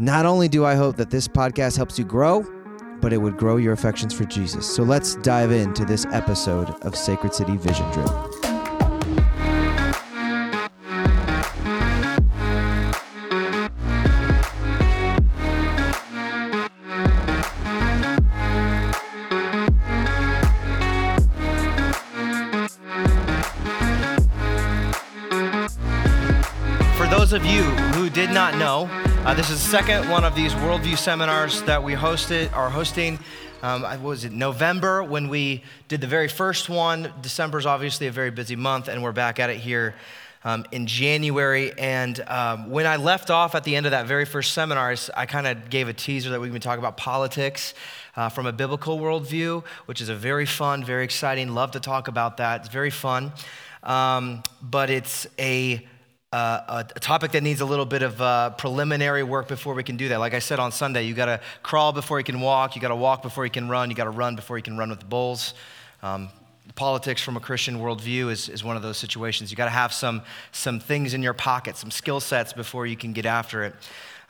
Not only do I hope that this podcast helps you grow, but it would grow your affections for Jesus. So let's dive into this episode of Sacred City Vision Drip. For those of you who did not know, uh, this is the second one of these worldview seminars that we hosted are hosting. Um, was it November when we did the very first one? December is obviously a very busy month, and we're back at it here um, in January. And um, when I left off at the end of that very first seminar, I, kind of gave a teaser that we can talk about politics uh, from a biblical worldview, which is a very fun, very exciting. Love to talk about that. It's very fun, um, but it's a uh, a, topic that needs a little bit of uh, preliminary work before we can do that. Like I said on Sunday, you got to crawl before you can walk. You got to walk before you can run. You got to run before you can run with the bulls. Um, politics from a Christian worldview is, is one of those situations. You got to have some some things in your pocket, some skill sets before you can get after it.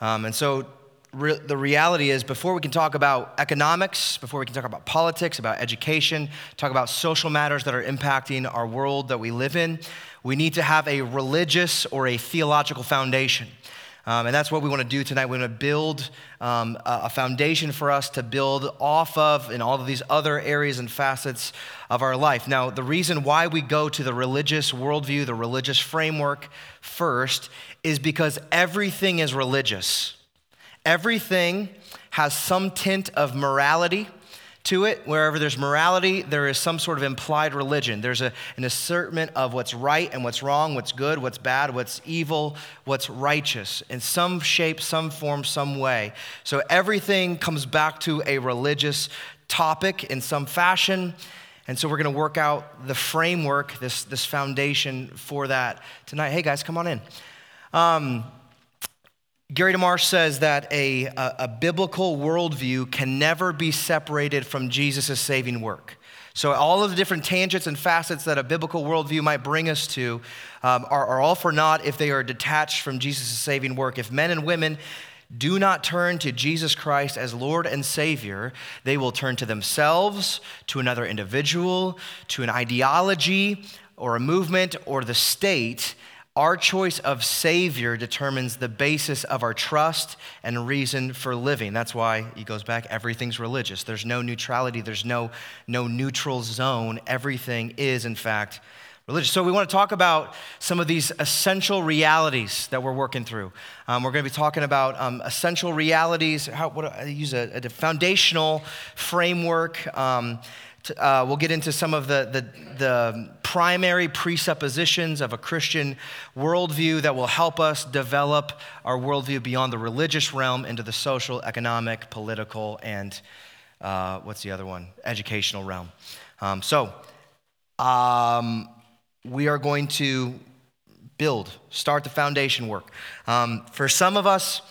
Um, and so re- the reality is, before we can talk about economics, before we can talk about politics, about education, talk about social matters that are impacting our world that we live in, we need to have a religious or a theological foundation. Um, and that's what we want to do tonight. We want to build um, a, foundation for us to build off of in all of these other areas and facets of our life. Now, the reason why we go to the religious worldview, the religious framework first, is because everything is religious. Everything has some tint of morality to it. Wherever there's morality, there is some sort of implied religion. There's a, an assertment of what's right and what's wrong, what's good, what's bad, what's evil, what's righteous, in some shape, some form, some way. So everything comes back to a religious topic in some fashion. And so we're going to work out the framework, this, this foundation for that tonight. Hey, guys, come on in. Um, Gary DeMar says that a, a, a biblical worldview can never be separated from Jesus' saving work. So, all of the different tangents and facets that a biblical worldview might bring us to um, are, are all for naught if they are detached from Jesus' saving work. If men and women do not turn to Jesus Christ as Lord and Savior, they will turn to themselves, to another individual, to an ideology or a movement or the state. Our choice of Savior determines the basis of our trust and reason for living. That's why he goes back, everything's religious. There's no neutrality, there's no, no neutral zone. Everything is, in fact, religious. So, we want to talk about some of these essential realities that we're working through. Um, we're going to be talking about um, essential realities, how, what, I use a, a foundational framework. Um, uh, we'll get into some of the, the, the primary presuppositions of a Christian worldview that will help us develop our worldview beyond the religious realm into the social, economic, political, and uh, what's the other one? Educational realm. Um, so, um, we are going to build, start the foundation work. Um, for some of us,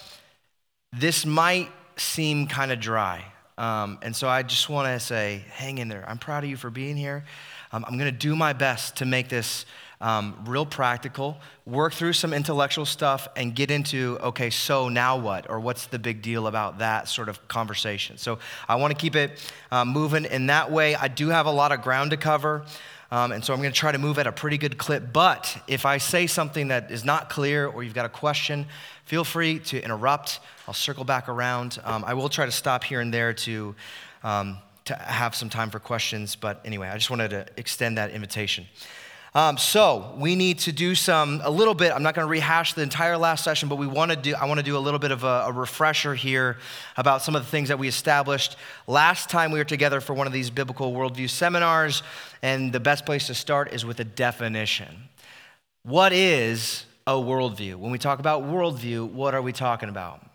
this might seem kind of dry. Um, and so I just want to say, hang in there. I'm proud of you for being here. Um, I'm going to do my best to make this um, real practical, work through some intellectual stuff, and get into, okay, so now what? Or what's the big deal about that sort of conversation? So I want to keep it uh, moving in that way. I do have a lot of ground to cover. Um, and so I'm going to try to move at a pretty good clip. But if I say something that is not clear or you've got a question, feel free to interrupt. I'll circle back around. Um, I will try to stop here and there to, um, to have some time for questions. But anyway, I just wanted to extend that invitation. Um, so we need to do some a little bit. I'm not going to rehash the entire last session, but we want to do. I want to do a little bit of a, a, refresher here about some of the things that we established last time we were together for one of these biblical worldview seminars. And the best place to start is with a definition. What is a worldview? When we talk about worldview, what are we talking about?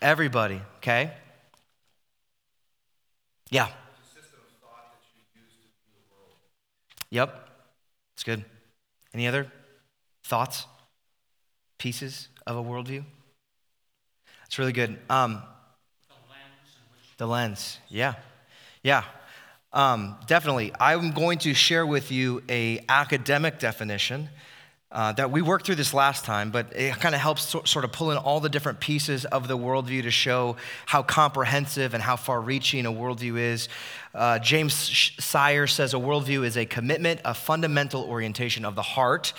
Everybody. Everybody. Okay. Yeah. Yep. It's good. Any other thoughts, pieces of a worldview? It's really good. Um, the lens. The lens. Yeah. Yeah. Um, definitely. I'm going to share with you a academic definition uh, that we worked through this last time, but it kind of helps so, sort of pull in all the different pieces of the worldview to show how comprehensive and how far reaching a worldview is. Uh, James Sire says a worldview is a commitment, a fundamental orientation of the heart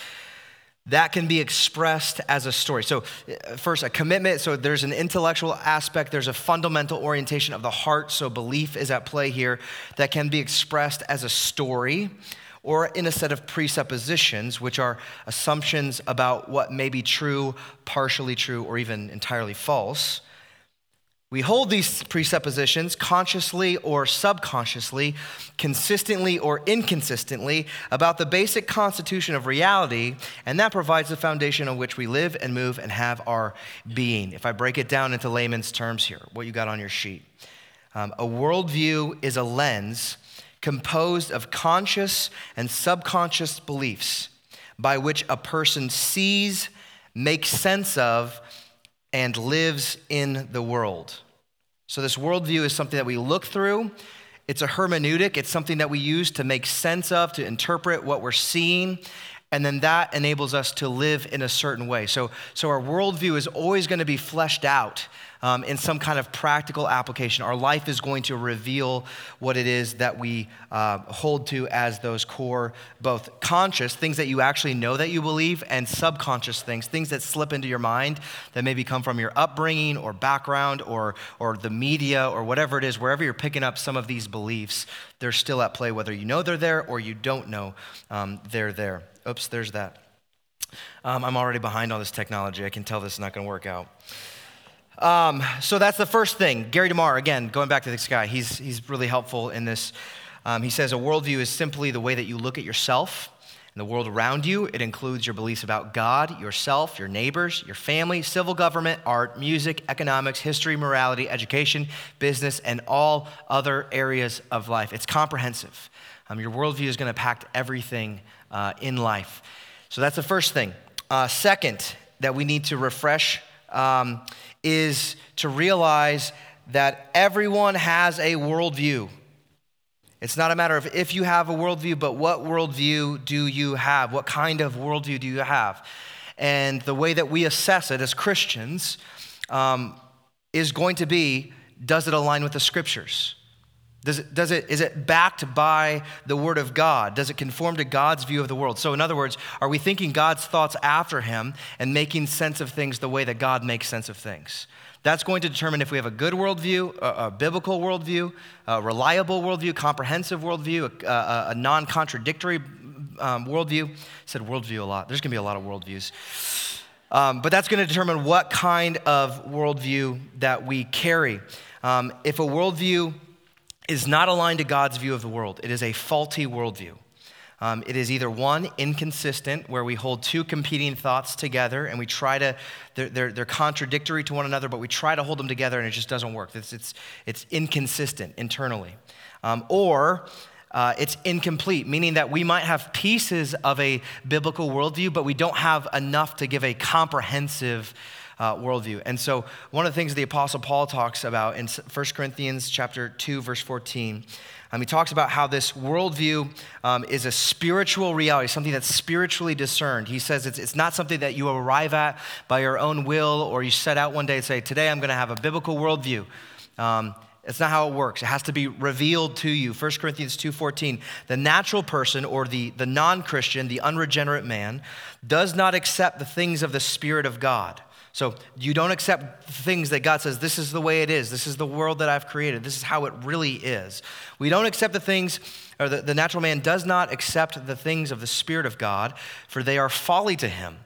that can be expressed as a story. So, uh, first, a commitment. So, there's an intellectual aspect, there's a fundamental orientation of the heart. So, belief is at play here that can be expressed as a story or in a set of presuppositions, which are assumptions about what may be true, partially true, or even entirely false. We hold these presuppositions consciously or subconsciously, consistently or inconsistently about the basic constitution of reality, and that provides the foundation on which we live and move and have our being. If I break it down into layman's terms here, what you got on your sheet um, a worldview is a lens composed of conscious and subconscious beliefs by which a person sees, makes sense of, and lives in the world. So, this worldview is something that we look through. It's a hermeneutic, it's something that we use to make sense of, to interpret what we're seeing. And then that enables us to live in a certain way. So, so our worldview is always going to be fleshed out um, in some kind of practical application. Our life is going to reveal what it is that we uh, hold to as those core, both conscious things that you actually know that you believe, and subconscious things, things that slip into your mind that maybe come from your upbringing or background or, or the media or whatever it is, wherever you're picking up some of these beliefs, they're still at play, whether you know they're there or you don't know um, they're there. Oops, there's that. Um, I'm already behind on this technology. I can tell this is not going to work out. Um, so that's the first thing. Gary DeMar, again, going back to this guy, he's, he's really helpful in this. Um, he says a worldview is simply the way that you look at yourself and the world around you. It includes your beliefs about God, yourself, your neighbors, your family, civil government, art, music, economics, history, morality, education, business, and all other areas of life. It's comprehensive. Um, your worldview is going to pack everything uh, in life. So that's the first thing. Uh, second, that we need to refresh um, is to realize that everyone has a worldview. It's not a matter of if you have a worldview, but what worldview do you have? What kind of worldview do you have? And the way that we assess it as Christians um, is going to be does it align with the scriptures? Does it, does it, is it backed by the Word of God? Does it conform to God's view of the world? So, in other words, are we thinking God's thoughts after Him and making sense of things the way that God makes sense of things? That's going to determine if we have a good worldview, a, a biblical worldview, a reliable worldview, comprehensive worldview, a, a, a non contradictory um, worldview. I said worldview a lot. There's going to be a lot of worldviews. Um, but that's going to determine what kind of worldview that we carry. Um, if a worldview is not aligned to God's view of the world. It is a faulty worldview. Um, it is either one, inconsistent, where we hold two competing thoughts together and we try to, they're, they're, they're, contradictory to one another, but we try to hold them together and it just doesn't work. It's, it's, it's inconsistent internally. Um, or uh, it's incomplete, meaning that we might have pieces of a biblical worldview, but we don't have enough to give a comprehensive uh, worldview. And so, one of the things the Apostle Paul talks about in 1 Corinthians chapter 2, verse 14, um, he talks about how this worldview um, is a spiritual reality, something that's spiritually discerned. He says it's, it's not something that you arrive at by your own will or you set out one day and say, Today I'm going to have a biblical worldview. Um, it's not how it works. It has to be revealed to you. 1 Corinthians 2:14. The natural person or the, the non-Christian, the unregenerate man, does not accept the things of the Spirit of God. So you don't accept things that God says, this is the way it is. This is the world that I've created. This is how it really is. We don't accept the things, or the, the natural man does not accept the things of the Spirit of God, for they are folly to him.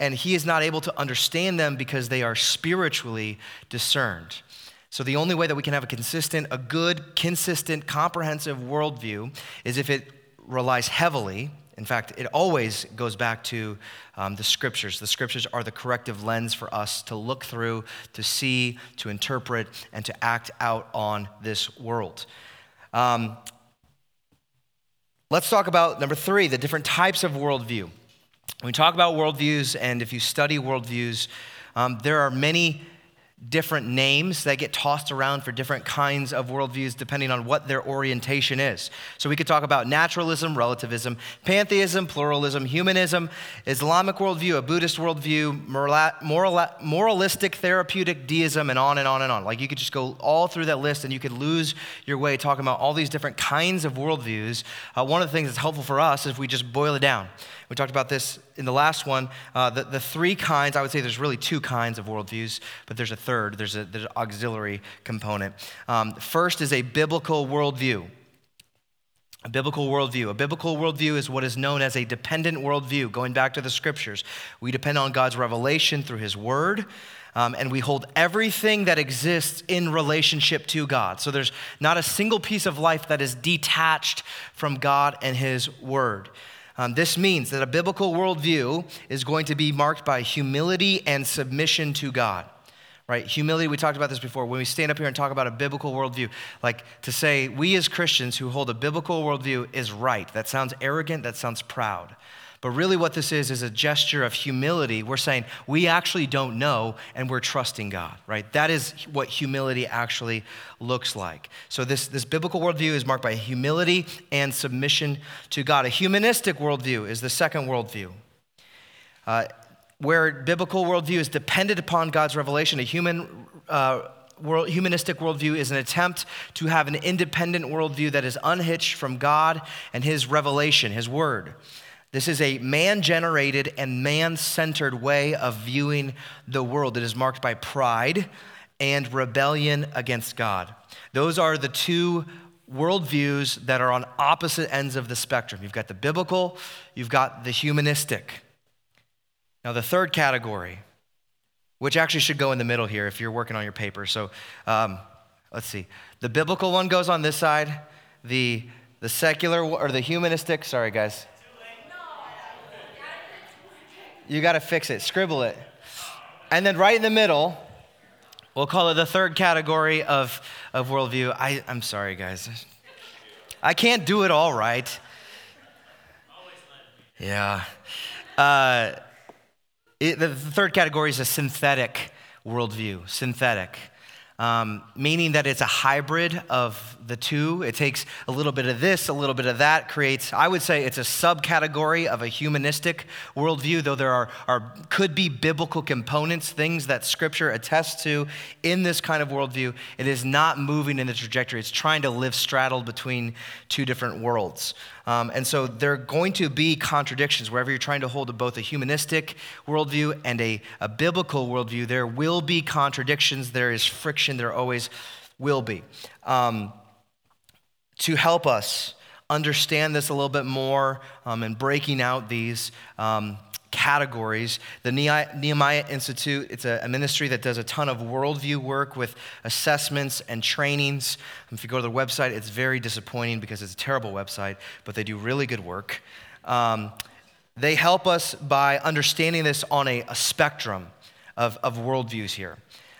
And he is not able to understand them because they are spiritually discerned. So the only way that we can have a consistent, a good, consistent, comprehensive worldview is if it relies heavily in fact, it always goes back to um, the scriptures. The scriptures are the corrective lens for us to look through, to see, to interpret, and to act out on this world. Um, let's talk about number three the different types of worldview. When we talk about worldviews, and if you study worldviews, um, there are many different names that get tossed around for different kinds of worldviews depending on what their orientation is. So we could talk about naturalism, relativism, pantheism, pluralism, humanism, Islamic worldview, a Buddhist worldview, moral, moralistic therapeutic deism, and on and on and on. Like you could just go all through that list and you could lose your way talking about all these different kinds of worldviews. Uh, one of the things that's helpful for us is if we just boil it down. We talked about this in the last one. Uh, the, the three kinds, I would say there's really two kinds of worldviews, but there's a third. There's, a, there's an auxiliary component. Um, first is a biblical worldview. A biblical worldview. A biblical worldview is what is known as a dependent worldview, going back to the scriptures. We depend on God's revelation through His Word. Um, and we hold everything that exists in relationship to God. So there's not a single piece of life that is detached from God and His Word. Um, this means that a biblical worldview is going to be marked by humility and submission to God. Right? Humility, we talked about this before. When we stand up here and talk about a biblical worldview, like to say we as Christians who hold a biblical worldview is right. That sounds arrogant, that sounds proud. But really, what this is, is a gesture of humility. We're saying we actually don't know and we're trusting God, right? That is what humility actually looks like. So, this, this biblical worldview is marked by humility and submission to God. A humanistic worldview is the second worldview. Uh, where biblical worldview is dependent upon God's revelation, a human uh, world, humanistic worldview is an attempt to have an independent worldview that is unhitched from God and His revelation, His Word. This is a man generated and man centered way of viewing the world. It is marked by pride and rebellion against God. Those are the two worldviews that are on opposite ends of the spectrum. You've got the biblical, you've got the humanistic. Now, the third category, which actually should go in the middle here if you're working on your paper. So um, let's see. The biblical one goes on this side, the, the secular or the humanistic, sorry guys, you got to fix it, scribble it. And then right in the middle, we'll call it the third category of, of worldview. I, I'm sorry, guys. I can't do it all right. Yeah. Uh, it, the third category is a synthetic worldview, synthetic um, meaning that it's a hybrid of the two. It takes a little bit of this, a little bit of that, creates, I would say it's a subcategory of a humanistic worldview, though there are, are could be biblical components, things that scripture attests to in this kind of worldview. It is not moving in the trajectory, it's trying to live straddled between two different worlds. Um, and so there are going to be contradictions wherever you're trying to hold both a humanistic worldview and a, a biblical worldview. There will be contradictions, there is friction, there always will be. Um, to help us understand this a little bit more um, and breaking out these, um, categories. The Nehemiah Institute, it's a, ministry that does a ton of worldview work with assessments and trainings. If you go to their website, it's very disappointing because it's a terrible website, but they do really good work. Um, they help us by understanding this on a, a spectrum of, of worldviews here.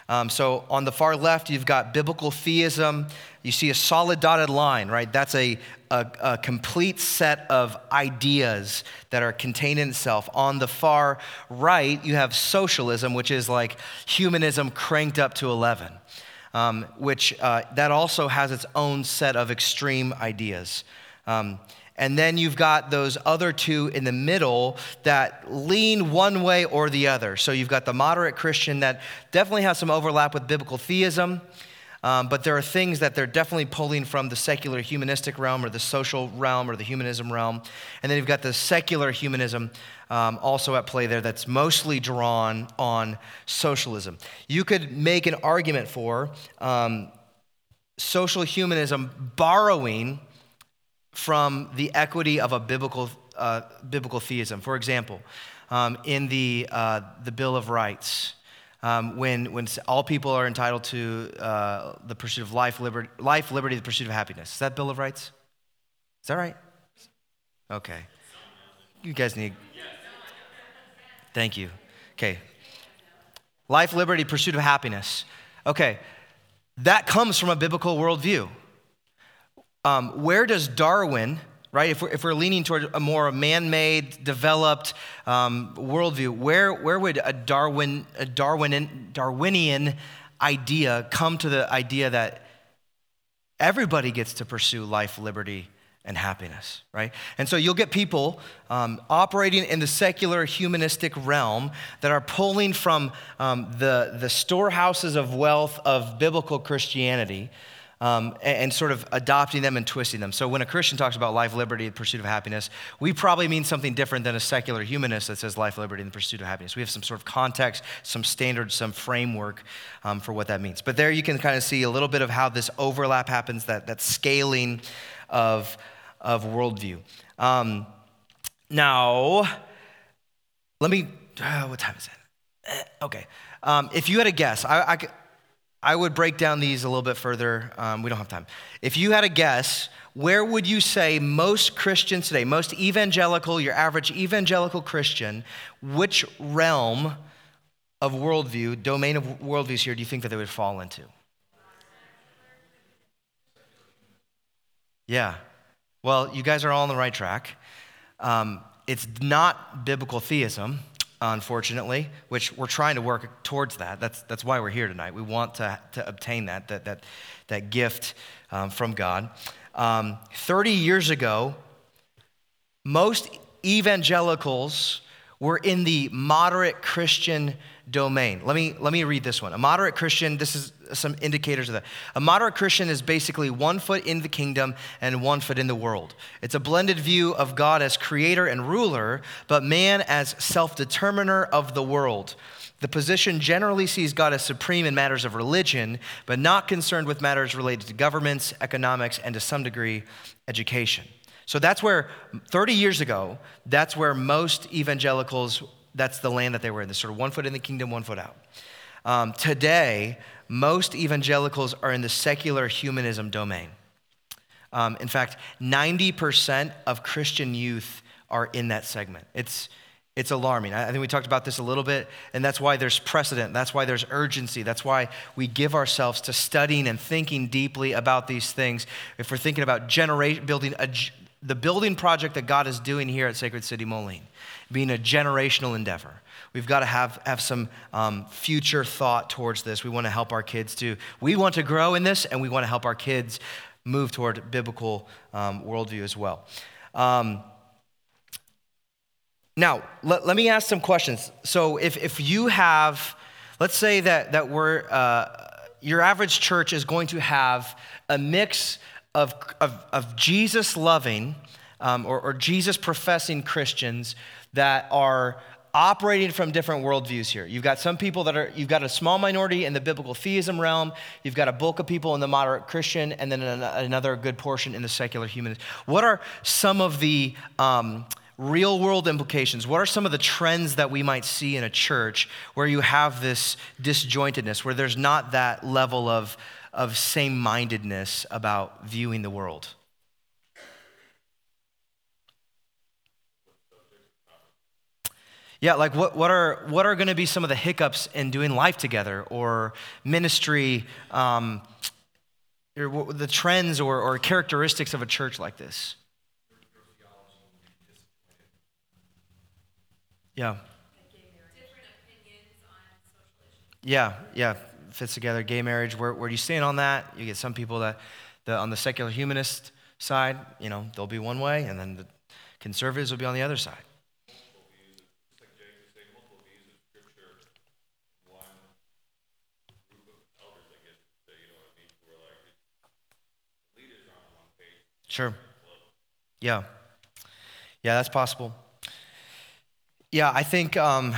Um, so on the far left, you've got biblical theism. You see a solid dotted line, right? That's a, a, a, complete set of ideas that are contained in itself. On the far right, you have socialism, which is like humanism cranked up to 11, um, which uh, that also has its own set of extreme ideas. Um, and then you've got those other two in the middle that lean one way or the other. So you've got the moderate Christian that definitely has some overlap with biblical theism. Um, but there are things that they're definitely pulling from the secular humanistic realm or the social realm or the humanism realm. And then you've got the secular humanism um, also at play there that's mostly drawn on socialism. You could make an argument for um, social humanism borrowing from the equity of a biblical, uh, biblical theism. For example, um, in the, uh, the Bill of Rights, um, when, when all people are entitled to uh, the pursuit of life, liberty, life, liberty, the pursuit of happiness. Is that Bill of Rights? Is that right? Okay. You guys need. Thank you. Okay. Life, liberty, pursuit of happiness. Okay. That comes from a biblical worldview. Um, where does Darwin, right, if we're, if we're leaning toward a more man made, developed um, worldview, where, where would a, Darwin, a Darwinian, Darwinian idea come to the idea that everybody gets to pursue life, liberty, and happiness, right? And so you'll get people um, operating in the secular humanistic realm that are pulling from um, the, the storehouses of wealth of biblical Christianity um, and, and, sort of adopting them and twisting them. So when a Christian talks about life, liberty, and pursuit of happiness, we probably mean something different than a secular humanist that says life, liberty, and the pursuit of happiness. We have some sort of context, some standards, some framework um, for what that means. But there you can kind of see a little bit of how this overlap happens, that, that scaling of, of worldview. Um, now, let me, uh, what time is it? Uh, okay. Um, if you had a guess, I, I, I would break down these a little bit further. Um, we don't have time. If you had a guess, where would you say most Christians today, most evangelical, your average evangelical Christian, which realm of worldview, domain of worldviews here, do you think that they would fall into? Yeah. Well, you guys are all on the right track. Um, it's not biblical theism unfortunately, which we're trying to work towards that. That's, that's why we're here tonight. We want to, to obtain that, that, that, that gift um, from God. Um, 30 years ago, most evangelicals were in the moderate Christian domain. Let me, let me read this one. A moderate Christian, this is some indicators of that. A moderate Christian is basically one foot in the kingdom and one foot in the world. It's a blended view of God as creator and ruler, but man as self determiner of the world. The position generally sees God as supreme in matters of religion, but not concerned with matters related to governments, economics, and to some degree, education. So that's where, 30 years ago, that's where most evangelicals that's the land that they were in, this sort of one foot in the kingdom, one foot out. Um, today, most evangelicals are in the secular humanism domain. Um, in fact, 90% of Christian youth are in that segment. It's, it's alarming. I think we talked about this a little bit, and that's why there's precedent. That's why there's urgency. That's why we give ourselves to studying and thinking deeply about these things. If we're thinking about generation, building a, the building project that God is doing here at Sacred City Moline, being a generational endeavor. We've got to have, have some um, future thought towards this. We want to help our kids to, we want to grow in this, and we want to help our kids move toward biblical um, worldview as well. Um, now, let, let me ask some questions. So, if, if you have, let's say that, that we're, uh, your average church is going to have a mix of, of, of Jesus loving um, or, or Jesus professing Christians that are operating from different worldviews here. You've got some people that are, you've got a small minority in the biblical theism realm, you've got a bulk of people in the moderate Christian, and then another good portion in the secular humanist. What are some of the um, real world implications? What are some of the trends that we might see in a church where you have this disjointedness, where there's not that level of, of same mindedness about viewing the world? Yeah, like what, what are, what are going to be some of the hiccups in doing life together or ministry, um, or the trends or, or characteristics of a church like this? Yeah. Yeah, yeah, fits together. Gay marriage, where, where do you stand on that? You get some people that, the, on the secular humanist side, you know, they'll be one way, and then the conservatives will be on the other side. Sure. Yeah. Yeah, that's possible. Yeah, I think um,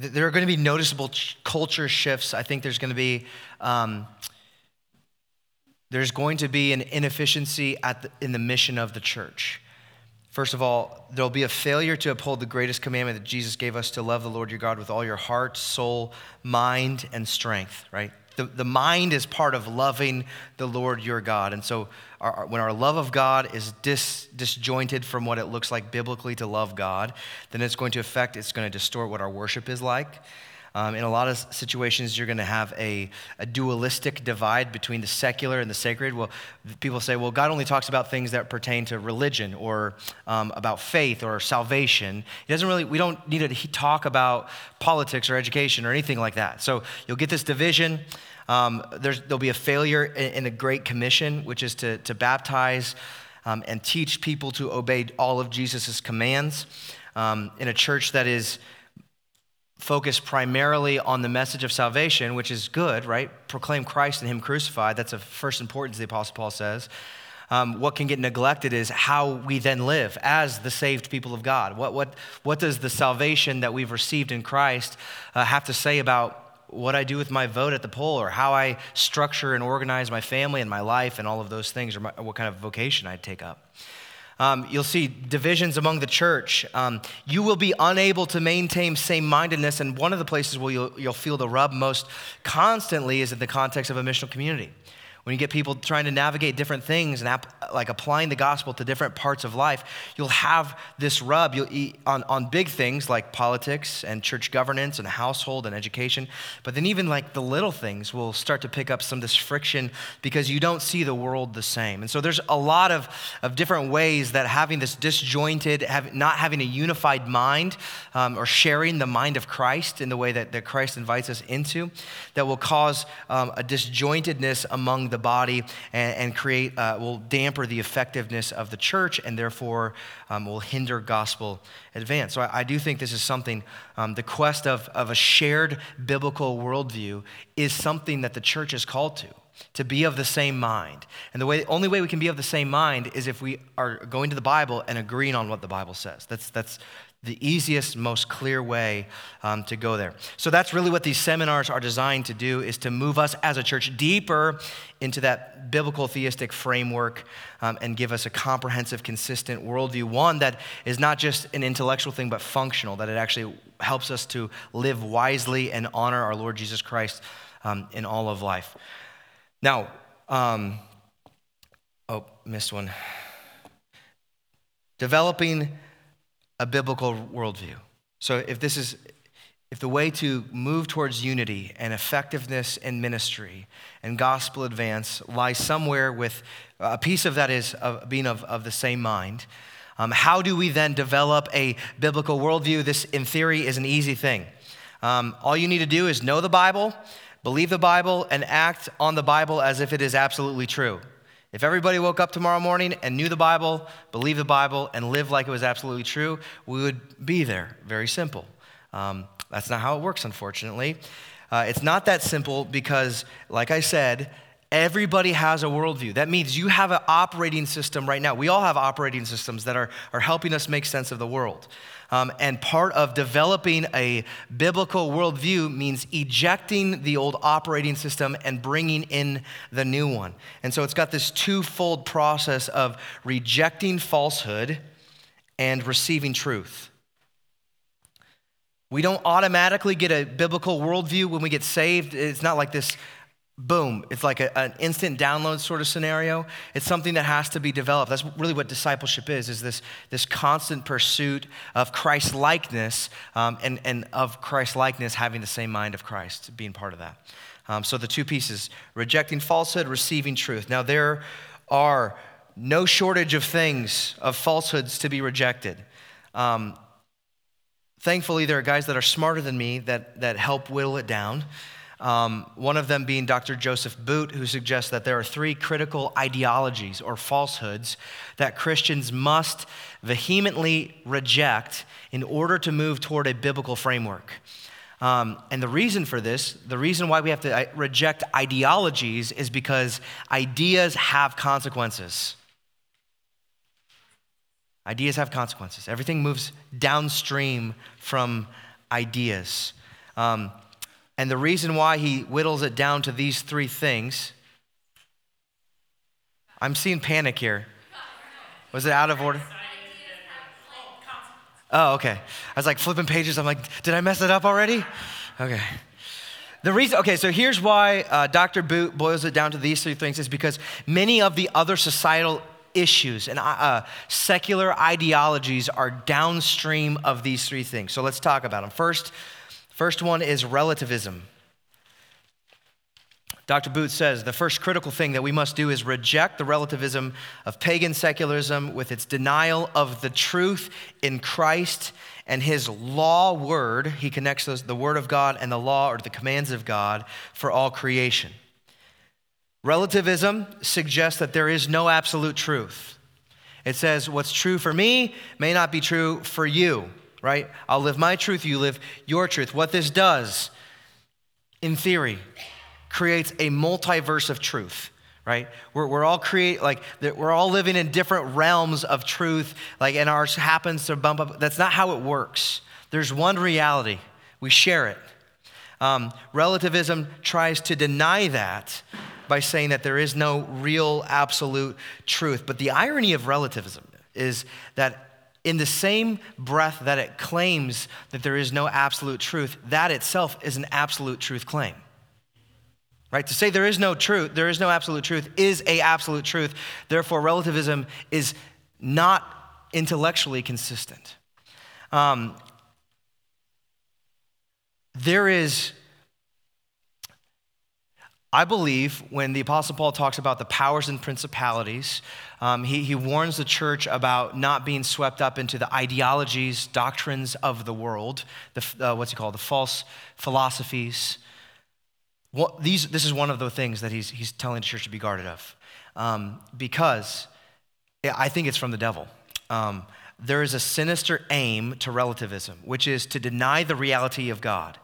th- there are going to be noticeable ch- culture shifts. I think there's going to be um, there's going to be an inefficiency at the, in the mission of the church. First of all, there'll be a failure to uphold the greatest commandment that Jesus gave us to love the Lord your God with all your heart, soul, mind, and strength, right? The, the mind is part of loving the Lord your God. And so our, when our love of God is dis, disjointed from what it looks like biblically to love God, then it's going to affect, it's going to distort what our worship is like. Um, in a lot of situations, you're going to have a, a, dualistic divide between the secular and the sacred. Well, people say, well, God only talks about things that pertain to religion or um, about faith or salvation. He doesn't really, we don't need to talk about politics or education or anything like that. So you'll get this division. Um, there'll be a failure in, in, the Great Commission, which is to, to baptize um, and teach people to obey all of Jesus' commands. Um, in a church that is focus primarily on the message of salvation, which is good, right? Proclaim Christ and Him crucified. That's of first importance, the Apostle Paul says. Um, what can get neglected is how we then live as the saved people of God. What, what, what does the salvation that we've received in Christ uh, have to say about what I do with my vote at the poll or how I structure and organize my family and my life and all of those things or my, what kind of vocation I take up? Um, you'll see divisions among the church. Um, you will be unable to maintain same mindedness. And one of the places where you'll, you'll feel the rub most constantly is in the context of a missional community when you get people trying to navigate different things and ap- like applying the gospel to different parts of life, you'll have this rub you'll eat on, on big things like politics and church governance and household and education. But then even like the little things will start to pick up some of this friction because you don't see the world the same. And so there's a lot of, of different ways that having this disjointed, have, not having a unified mind um, or sharing the mind of Christ in the way that, that Christ invites us into, that will cause um, a disjointedness among the the body and, and create, uh, will damper the effectiveness of the church and therefore um, will hinder gospel advance. So I, I do think this is something, um, the quest of, of a shared biblical worldview is something that the church is called to to be of the same mind. And the way, only way we can be of the same mind is if we are going to the Bible and agreeing on what the Bible says. That's, that's, the easiest, most clear way um, to go there. So that's really what these seminars are designed to do is to move us as a church deeper into that biblical theistic framework um, and give us a comprehensive, consistent worldview. One that is not just an intellectual thing, but functional, that it actually helps us to live wisely and honor our Lord Jesus Christ um, in all of life. Now, um, oh, missed one. Developing a biblical worldview. So if this is if the way to move towards unity and effectiveness in ministry and gospel advance lies somewhere with a piece of that is of being of, of the same mind, um, how do we then develop a biblical worldview? This, in theory, is an easy thing. Um, all you need to do is know the Bible, believe the Bible, and act on the Bible as if it is absolutely true. If everybody woke up tomorrow morning and knew the Bible, believed the Bible, and lived like it was absolutely true, we would be there. Very simple. Um, that's not how it works, unfortunately. Uh, it's not that simple because, like I said, everybody has a worldview. That means you have an operating system right now. We all have operating systems that are, are helping us make sense of the world. Um, and part of developing a biblical worldview means ejecting the old operating system and bringing in the new one. And so it's got this twofold process of rejecting falsehood and receiving truth. We don't automatically get a biblical worldview when we get saved. It's not like this boom, it's like a, an instant download sort of scenario. It's something that has to be developed. That's really what discipleship is, is this, this constant pursuit of Christ likeness um, and, and of Christ likeness having the same mind of Christ, being part of that. Um, so the two pieces, rejecting falsehood, receiving truth. Now there are no shortage of things, of falsehoods to be rejected. Um, thankfully, there are guys that are smarter than me that, that help whittle it down. Um, one of them being Dr. Joseph Boot, who suggests that there are three critical ideologies or falsehoods that Christians must vehemently reject in order to move toward a biblical framework. Um, and the reason for this, the reason why we have to uh, reject ideologies is because ideas have consequences. Ideas have consequences. Everything moves downstream from ideas. Um, and the reason why he whittles it down to these three things, I'm seeing panic here. Was it out of order? Oh, okay. I was like flipping pages. I'm like, did I mess it up already? Okay. The reason, okay, so here's why uh, Dr. Boot boils it down to these three things is because many of the other societal issues and uh, uh, secular ideologies are downstream of these three things. So let's talk about them. First, first one is relativism. Dr. Boot says the first critical thing that we must do is reject the relativism of pagan secularism with its denial of the truth in Christ and his law word. He connects those, the word of God and the law or the commands of God for all creation. Relativism suggests that there is no absolute truth. It says, What's true for me may not be true for you, right? I'll live my truth, you live your truth. What this does, in theory, creates a multiverse of truth right? We're, we're all create like we're all living in different realms of truth like and ours happens to bump up. That's not how it works. There's one reality. We share it. Um, relativism tries to deny that by saying that there is no real absolute truth. But the irony of relativism is that in the same breath that it claims that there is no absolute truth that itself is an absolute truth claim. Right? To say there is no truth there is no absolute truth is a absolute truth. Therefore relativism is not intellectually consistent. Um, there is I believe when the Apostle Paul talks about the powers and principalities, um, he, he warns the church about not being swept up into the ideologies, doctrines of the world, the, uh, what's he called, the false philosophies, what, these, this is one of the things that he's, he's telling the church to be guarded of. Um, because I think it's from the devil. Um, there is a sinister aim to relativism, which is to deny the reality of God.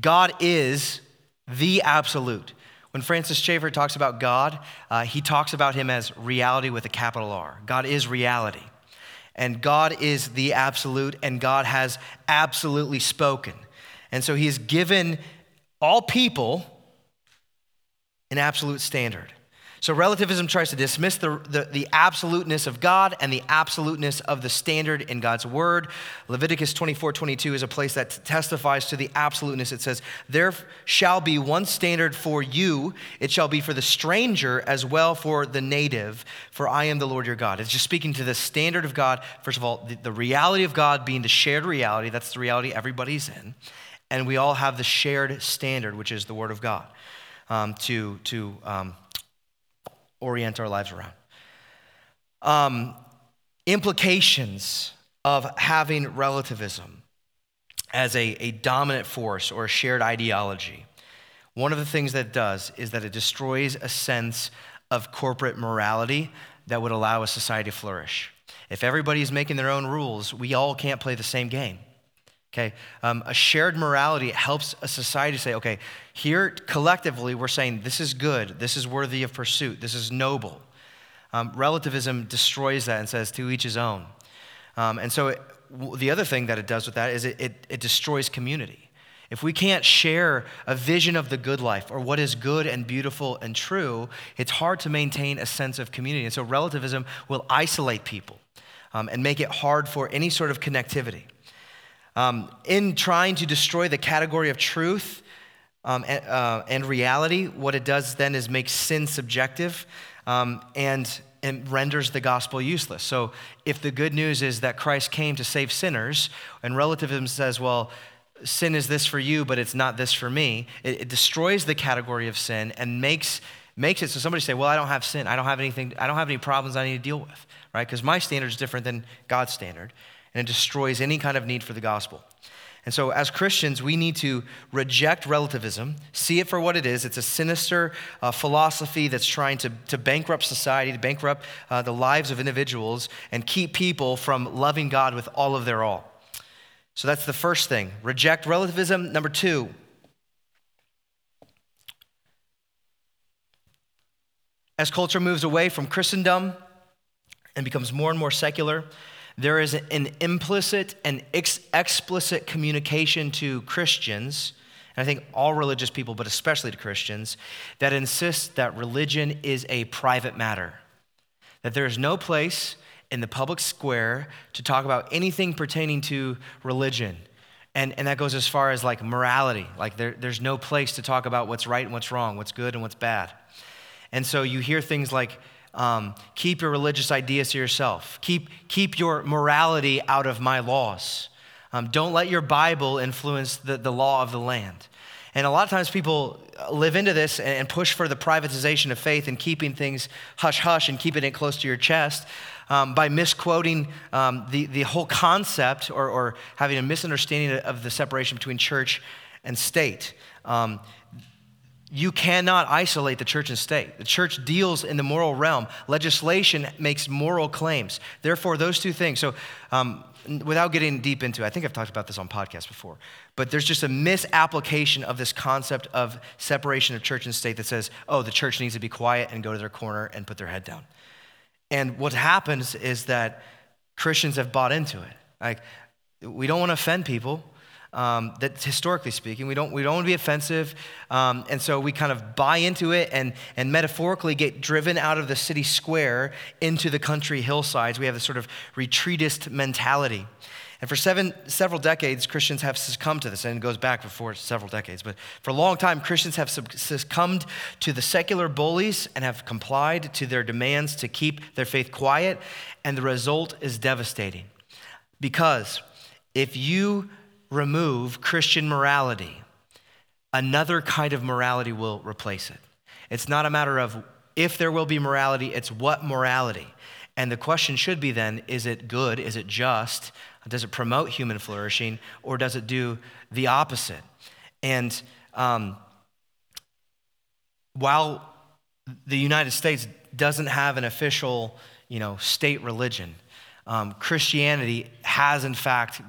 God is the absolute. When Francis Schaeffer talks about God, uh, he talks about him as reality with a capital R. God is reality. And God is the absolute, and God has absolutely spoken. And so he has given all people an absolute standard. So relativism tries to dismiss the, the, the, absoluteness of God and the absoluteness of the standard in God's word. Leviticus 24, 22 is a place that testifies to the absoluteness. It says, There shall be one standard for you, it shall be for the stranger as well for the native, for I am the Lord your God. It's just speaking to the standard of God. First of all, the, the reality of God being the shared reality, that's the reality everybody's in and we all have the shared standard, which is the Word of God, um, to, to um, orient our lives around. Um, implications of having relativism as a, a dominant force or a shared ideology. One of the things that it does is that it destroys a sense of corporate morality that would allow a society to flourish. If everybody's making their own rules, we all can't play the same game. Okay, um, a shared morality helps a society say, okay, here collectively we're saying this is good, this is worthy of pursuit, this is noble. Um, relativism destroys that and says to each his own. Um, and so it, w- the other thing that it does with that is it, it, it destroys community. If we can't share a vision of the good life or what is good and beautiful and true, it's hard to maintain a sense of community. And so relativism will isolate people um, and make it hard for any sort of connectivity. Um, in trying to destroy the category of truth um, and, uh, and, reality, what it does then is make sin subjective um, and, and renders the gospel useless. So, if the good news is that Christ came to save sinners, and relativism says, well, sin is this for you, but it's not this for me, it, it destroys the category of sin and makes makes it so somebody say, well, I don't have sin. I don't have anything. I don't have any problems I need to deal with, right? Because my standard is different than God's standard and it destroys any kind of need for the gospel. And so, as Christians, we need to reject relativism, see it for what it is. It's a sinister uh, philosophy that's trying to, to bankrupt society, to bankrupt uh, the lives of individuals, and keep people from loving God with all of their all. So, that's the first thing. Reject relativism. Number two, as culture moves away from Christendom and becomes more and more secular, there is an implicit and ex- explicit communication to Christians, and I think all religious people, but especially to Christians, that insists that religion is a private matter. That there is no place in the public square to talk about anything pertaining to religion. And, and that goes as far as like morality. Like there, there's no place to talk about what's right and what's wrong, what's good and what's bad. And so you hear things like, um, keep your religious ideas to yourself. Keep, keep your morality out of my laws. Um, don't let your Bible influence the, the law of the land. And a lot of times people live into this and push for the privatization of faith and keeping things hush hush and keeping it close to your chest um, by misquoting um, the, the whole concept or, or, having a misunderstanding of the separation between church and state. Um, you cannot isolate the church and state. The church deals in the moral realm. Legislation makes moral claims. Therefore, those two things. So, um, without getting deep into it, I think I've talked about this on podcasts before, but there's just a misapplication of this concept of separation of church and state that says, oh, the church needs to be quiet and go to their corner and put their head down. And what happens is that Christians have bought into it. Like, we don't want to offend people. Um, that historically speaking, we don't, we don't want to be offensive. Um, and so we kind of buy into it and, and metaphorically get driven out of the city square into the country hillsides. We have this sort of retreatist mentality. And for seven, several decades, Christians have succumbed to this, and it goes back before several decades. But for a long time, Christians have succumbed to the secular bullies and have complied to their demands to keep their faith quiet, and the result is devastating. Because if you remove Christian morality, another kind of morality will replace it. It's not a matter of if there will be morality, it's what morality. And the question should be then is it good? Is it just? Does it promote human flourishing? Or does it do the opposite? And um, while the United States doesn't have an official you know, state religion, um, Christianity has, in fact,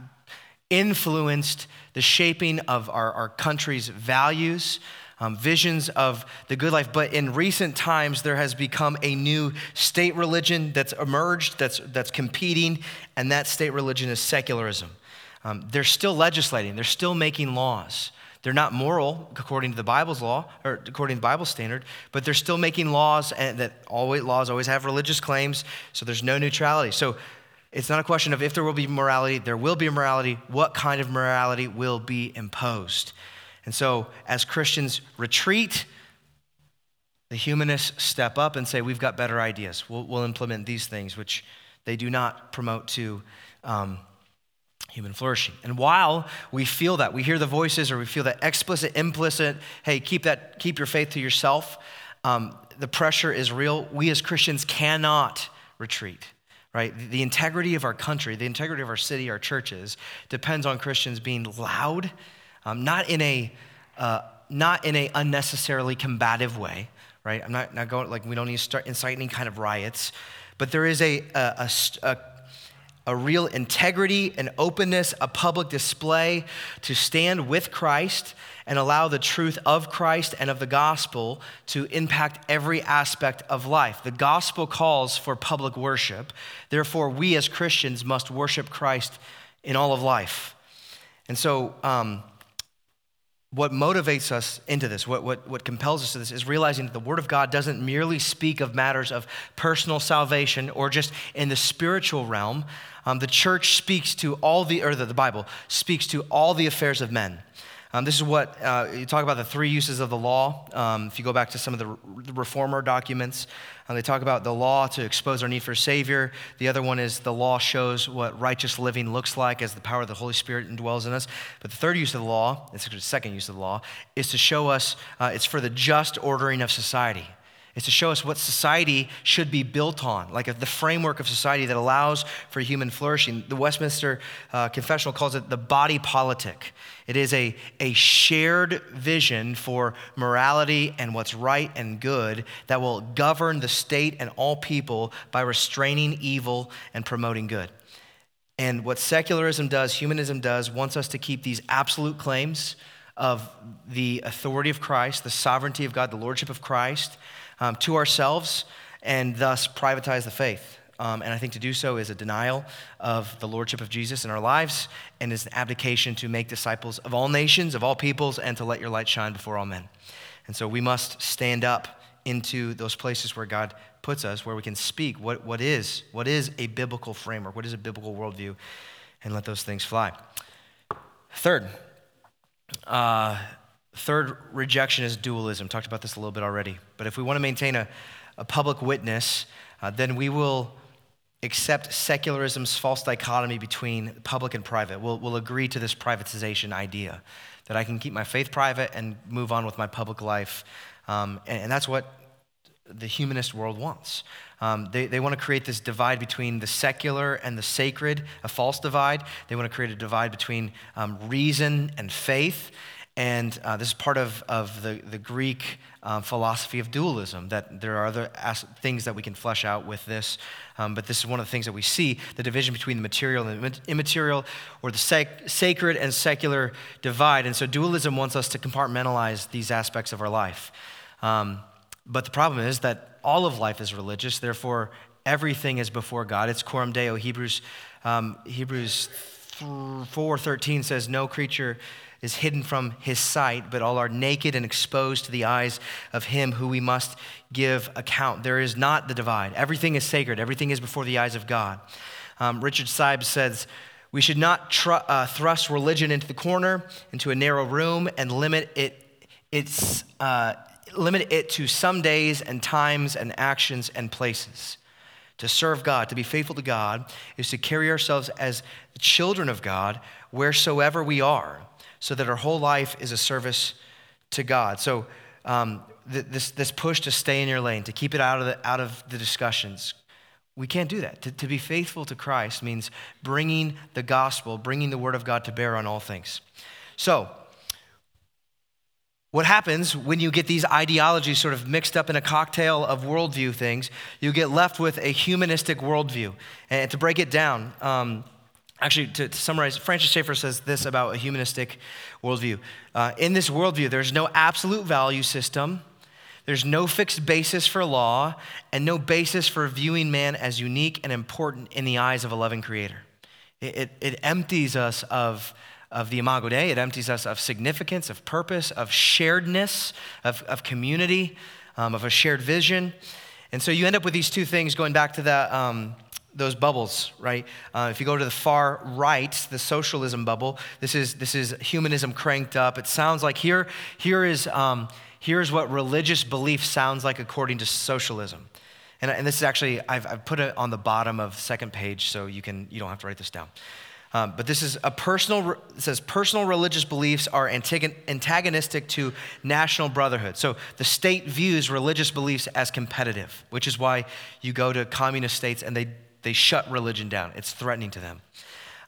influenced the shaping of our, our country's values, um, visions of the good life. But in recent times, there has become a new state religion that's emerged, that's, that's competing, and that state religion is secularism. Um, they're still legislating, they're still making laws. They're not moral according to the Bible's law or according to the Bible standard, but they're still making laws and that always laws always have religious claims, so there's no neutrality. So it's not a question of if there will be morality, there will be morality. What kind of morality will be imposed? And so, as Christians retreat, the humanists step up and say, We've got better ideas. We'll, we'll implement these things, which they do not promote to um, human flourishing. And while we feel that, we hear the voices or we feel that explicit, implicit, hey, keep, that, keep your faith to yourself, um, the pressure is real. We as Christians cannot retreat right? The integrity of our country, the integrity of our city, our churches, depends on Christians being loud, um, not in a uh, not in a unnecessarily combative way, right? I'm not, not going like we don't need to start inciting kind of riots, but there is a, a, a, a real integrity and openness, a public display to stand with Christ and allow the truth of Christ and of the gospel to impact every aspect of life. The gospel calls for public worship. Therefore, we as Christians must worship Christ in all of life. And so, um, what motivates us into this, what, what, what compels us to this, is realizing that the Word of God doesn't merely speak of matters of personal salvation or just in the spiritual realm. Um, the church speaks to all the, or the, the Bible speaks to all the affairs of men. Um, this is what uh, you talk about the three uses of the law. Um, if you go back to some of the, the reformer documents, uh, they talk about the law to expose our need for a Savior. The other one is the law shows what righteous living looks like as the power of the Holy Spirit indwells in us. But the third use of the law, it's the second use of the law, is to show us uh, it's for the just ordering of society. It's to show us what society should be built on, like the framework of society that allows for human flourishing. The Westminster uh, Confessional calls it the body politic. It is a, a shared vision for morality and what's right and good that will govern the state and all people by restraining evil and promoting good. And what secularism does, humanism does, wants us to keep these absolute claims of the authority of Christ, the sovereignty of God, the lordship of Christ um, to ourselves and thus privatize the faith. Um, and I think to do so is a denial of the lordship of Jesus in our lives and is an abdication to make disciples of all nations, of all peoples, and to let your light shine before all men. And so we must stand up into those places where God puts us, where we can speak what, what is, what is a biblical framework, what is a biblical worldview, and let those things fly. Third, uh, third rejection is dualism. Talked about this a little bit already. But if we want to maintain a, a public witness, uh, then we will accept secularism's false dichotomy between public and private. We'll, we'll agree to this privatization idea that I can keep my faith private and move on with my public life. Um, and, and, that's what the humanist world wants. Um, they, they want to create this divide between the secular and the sacred, a false divide. They want to create a divide between um, reason and faith. And uh, this is part of, of the, the Greek um, philosophy of dualism, that there are other as- things that we can flesh out with this. Um, but this is one of the things that we see the division between the material and the immaterial, or the sac- sacred and secular divide. And so dualism wants us to compartmentalize these aspects of our life. Um, but the problem is that all of life is religious, therefore, everything is before God. It's coram deo. Hebrews, um, Hebrews 4.13 says, No creature is hidden from his sight, but all are naked and exposed to the eyes of him who we must give account. There is not the divide. Everything is sacred, everything is before the eyes of God. Um, Richard Sibbes says, we should not tr- uh, thrust religion into the corner, into a narrow room, and limit it, its, uh, limit it to some days and times and actions and places. To serve God, to be faithful to God, is to carry ourselves as children of God wheresoever we are so that our whole life is a service to God. So, um, th- this, this push to stay in your lane, to keep it out of the, out of the discussions, we can't do that. To, to be faithful to Christ means bringing the gospel, bringing the word of God to bear on all things. So, what happens when you get these ideologies sort of mixed up in a cocktail of worldview things? You get left with a humanistic worldview. And to break it down, um, Actually, to, to, summarize, Francis Schaeffer says this about a humanistic worldview. Uh, in this worldview, there's no absolute value system, there's no fixed basis for law, and no basis for viewing man as unique and important in the eyes of a loving creator. It, it, it empties us of, of the imago Dei, it empties us of significance, of purpose, of sharedness, of, of community, um, of a shared vision. And so you end up with these two things going back to that. Um, those bubbles, right? Uh, if you go to the far right, the socialism bubble, this is, this is humanism cranked up. It sounds like here, here is, um, here's what religious belief sounds like according to socialism. And, and this is actually, I've, I've put it on the bottom of second page so you, can, you don't have to write this down. Um, but this is a personal, it says personal religious beliefs are antagonistic to national brotherhood. So the state views religious beliefs as competitive, which is why you go to communist states and they they shut religion down. It's threatening to them.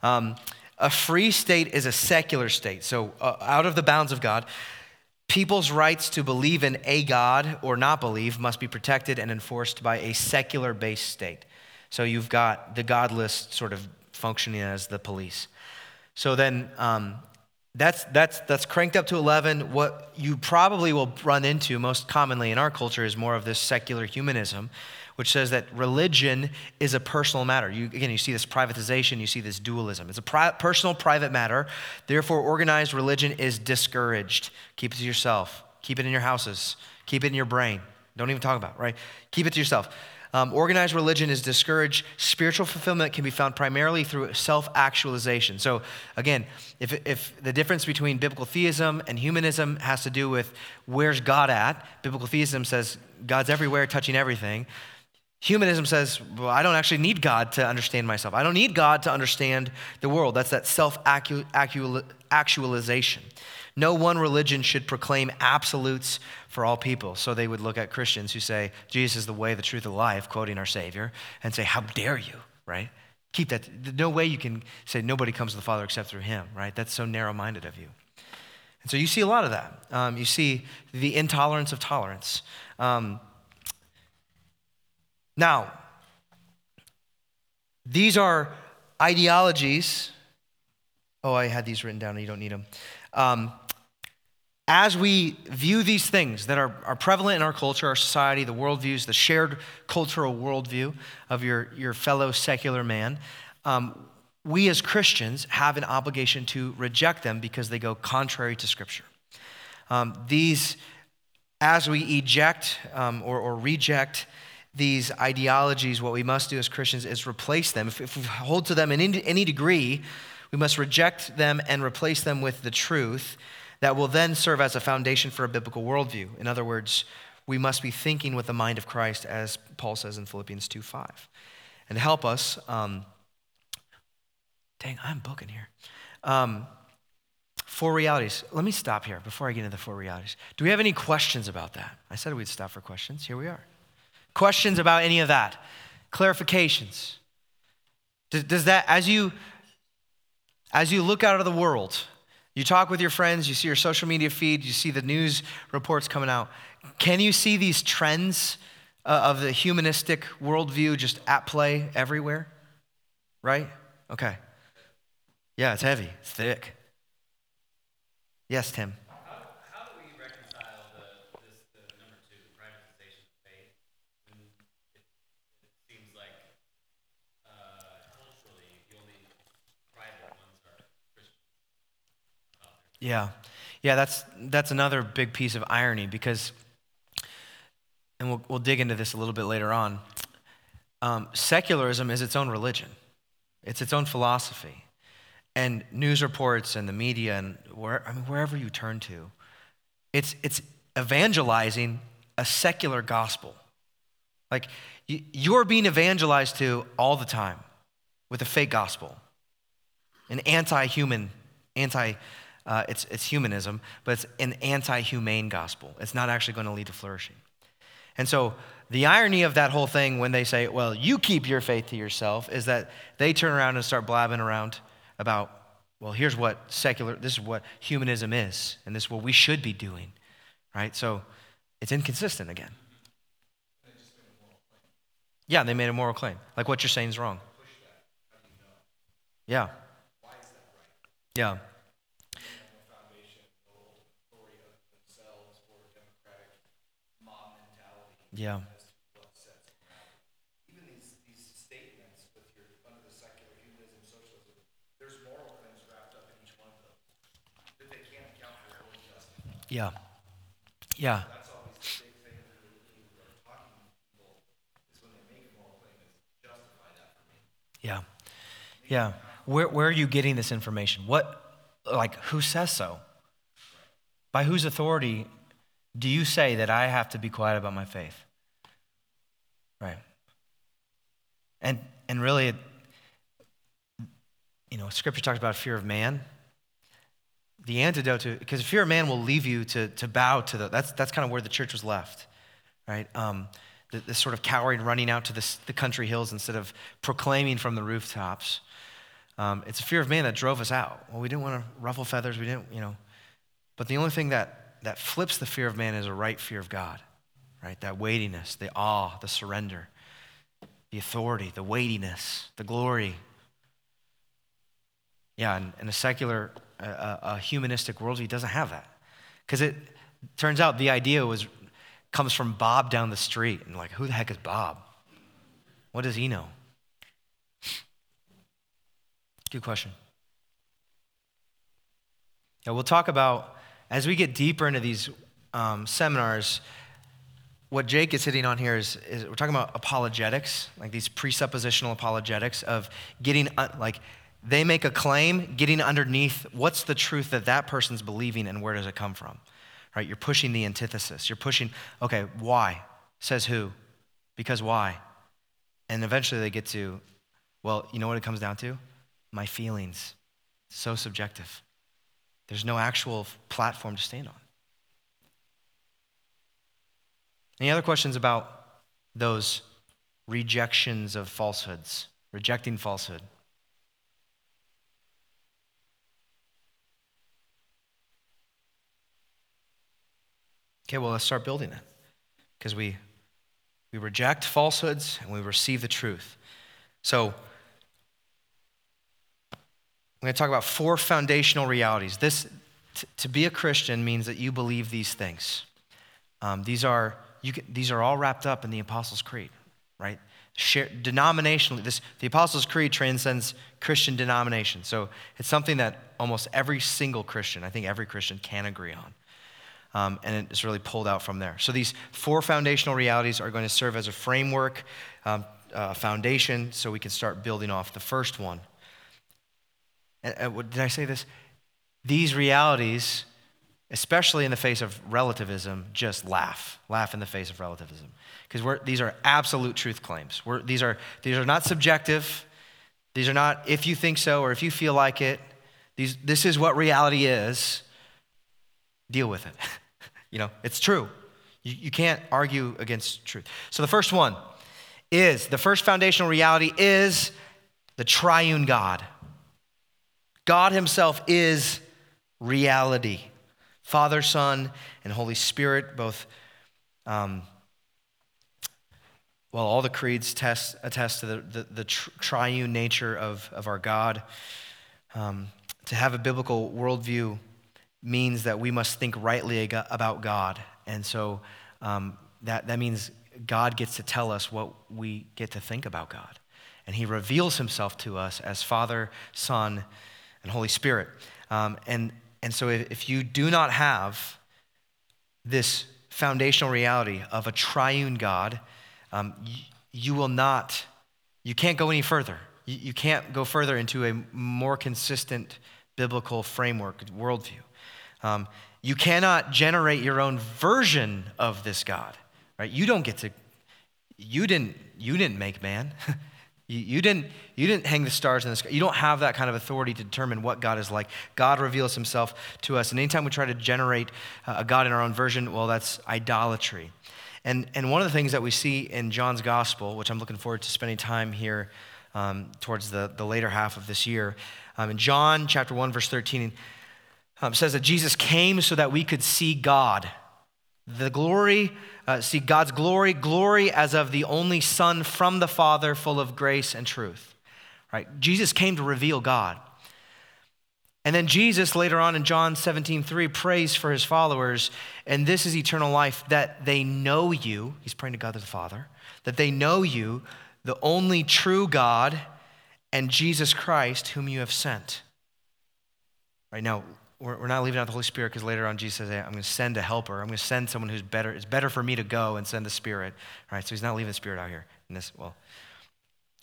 Um, a free state is a secular state, so uh, out of the bounds of God. People's rights to believe in a God or not believe must be protected and enforced by a secular based state. So you've got the godless sort of functioning as the police. So then um, that's, that's, that's cranked up to 11. What you probably will run into most commonly in our culture is more of this secular humanism, which says that religion is a personal matter. You, again, you see this privatization, you see this dualism. It's a pri- personal, private matter. Therefore, organized religion is discouraged. Keep it to yourself, keep it in your houses, keep it in your brain. Don't even talk about it, right? Keep it to yourself. Um, organized religion is discouraged. Spiritual fulfillment can be found primarily through self actualization. So, again, if, if the difference between biblical theism and humanism has to do with where's God at, biblical theism says God's everywhere, touching everything. Humanism says, well, I don't actually need God to understand myself. I don't need God to understand the world. That's that self actualization. No one religion should proclaim absolutes for all people. So they would look at Christians who say, Jesus is the way, the truth, the life, quoting our Savior, and say, How dare you, right? Keep that. No way you can say nobody comes to the Father except through Him, right? That's so narrow minded of you. And so you see a lot of that. Um, you see the intolerance of tolerance. Um, now, these are ideologies. Oh, I had these written down, you don't need them. Um, as we view these things that are, are prevalent in our culture, our society, the worldviews, the shared cultural worldview of your, your fellow secular man, um, we as Christians have an obligation to reject them because they go contrary to Scripture. Um, these, as we eject um, or, or reject these ideologies, what we must do as Christians is replace them. If, if we hold to them in any, degree, We must reject them and replace them with the truth that will then serve as a foundation for a biblical worldview. In other words, we must be thinking with the mind of Christ, as Paul says in Philippians 2 5. And help us, um, dang, I'm booking here. Um, four realities. Let me stop here before I get into the four realities. Do we have any questions about that? I said we'd stop for questions. Here we are. Questions about any of that? Clarifications? Does, does that, as you, as you look out of the world, you talk with your friends, you see your social media feed, you see the news reports coming out. Can you see these trends uh, of the humanistic worldview just at play everywhere? Right? Okay. Yeah, it's heavy, it's thick. Yes, Tim. Yeah. Yeah, that's, that's another big piece of irony because, and we'll, we'll dig into this a little bit later on. Um, secularism is its own religion, it's its own philosophy. And news reports and the media and where, I mean, wherever you turn to, it's, it's evangelizing a secular gospel. Like you're being evangelized to all the time with a fake gospel, an anti human, anti uh, it's, it's humanism, but it's an anti humane gospel. It's not actually going to lead to flourishing. And so, the irony of that whole thing when they say, well, you keep your faith to yourself, is that they turn around and start blabbing around about, well, here's what secular, this is what humanism is, and this is what we should be doing, right? So, it's inconsistent again. Yeah, they made a moral claim. Like what you're saying is wrong. Yeah. Yeah. Yeah. Even these, these statements with your under the secular humanism, socialism, there's moral things wrapped up in each one of them that they can't account for or justify. Yeah. Yeah. That's always the big thing that are talking to people is when they make a moral claim is justify that for me. Yeah. Yeah. Where, where are you getting this information? What, like, who says so? By whose authority do you say that I have to be quiet about my faith? Right. And, and really, you know, scripture talks about fear of man. The antidote to, because fear of man will leave you to, to bow to the, that's, that's kind of where the church was left, right? Um, this sort of cowering, running out to the, the country hills instead of proclaiming from the rooftops. Um, it's a fear of man that drove us out. Well, we didn't want to ruffle feathers. We didn't, you know. But the only thing that, that flips the fear of man is a right fear of God right? That weightiness, the awe, the surrender, the authority, the weightiness, the glory. Yeah, and, and a secular, uh, a humanistic worldview doesn't have that. Because it turns out the idea was comes from Bob down the street. And like, who the heck is Bob? What does he know? Good question. Yeah, we'll talk about, as we get deeper into these um, seminars, what Jake is hitting on here is, is, we're talking about apologetics, like these presuppositional apologetics of getting, like, they make a claim, getting underneath what's the truth that that person's believing and where does it come from, right? You're pushing the antithesis. You're pushing, okay, why? Says who? Because why? And eventually they get to, well, you know what it comes down to? My feelings. so subjective. There's no actual platform to stand on. Any other questions about those rejections of falsehoods, rejecting falsehood? Okay, well, let's start building it because we, we reject falsehoods and we receive the truth. So, I'm going to talk about four foundational realities. This, t- to be a Christian means that you believe these things. Um, these are can, these are all wrapped up in the Apostles' Creed, right? Share, denominationally, this, the Apostles' Creed transcends Christian denomination. So it's something that almost every single Christian, I think every Christian can agree on. Um, and it's really pulled out from there. So these four foundational realities are going to serve as a framework, um, uh, foundation, so we can start building off the first one. And uh, did I say this? These realities, especially in the face of relativism, just laugh. Laugh in the face of relativism. Because these are absolute truth claims. We're, these, are, these are not subjective. These are not if you think so or if you feel like it. These, this is what reality is. Deal with it. you know, it's true. You, you can't argue against truth. So the first one is the first foundational reality is the triune God. God Himself is reality. Father, Son, and Holy Spirit, both, um, well, all the creeds test, attest to the, the, the triune nature of, of our God. Um, to have a biblical worldview means that we must think rightly about God. And so um, that, that means God gets to tell us what we get to think about God. And He reveals Himself to us as Father, Son, and Holy Spirit. Um, and, and so if, if you do not have this foundational reality of a triune God, um, you, you, will not, you can't go any further. You, you can't go further into a more consistent biblical framework, worldview. Um, you cannot generate your own version of this God, right? You don't get to, you didn't, you didn't make man. You, you, didn't, you didn't hang the stars in the sky. You don't have that kind of authority to determine what God is like. God reveals himself to us. And anytime we try to generate a God in our own version, well, that's idolatry. And, and one of the things that we see in John's gospel, which I'm looking forward to spending time here um, towards the, the later half of this year, um, in John chapter 1, verse 13, um, says that Jesus came so that we could see God. The glory uh, see God's glory, glory as of the only Son from the Father, full of grace and truth. Right? Jesus came to reveal God. And then Jesus, later on in John 17, 3, prays for his followers, and this is eternal life, that they know you. He's praying to God the Father, that they know you, the only true God, and Jesus Christ, whom you have sent. Right now, we're, we're not leaving out the Holy Spirit because later on Jesus says, hey, I'm going to send a helper. I'm going to send someone who's better. It's better for me to go and send the Spirit. All right, so he's not leaving the Spirit out here in this, well,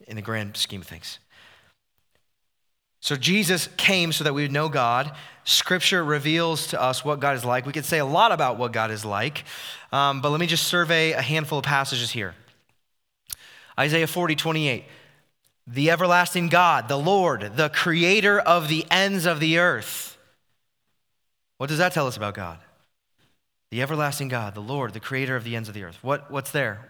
in the grand scheme of things. So Jesus came so that we would know God. Scripture reveals to us what God is like. We could say a lot about what God is like, um, but let me just survey a handful of passages here. Isaiah 40, 28. The everlasting God, the Lord, the creator of the ends of the earth. What does that tell us about God? The everlasting God, the Lord, the creator of the ends of the earth. What, what's there?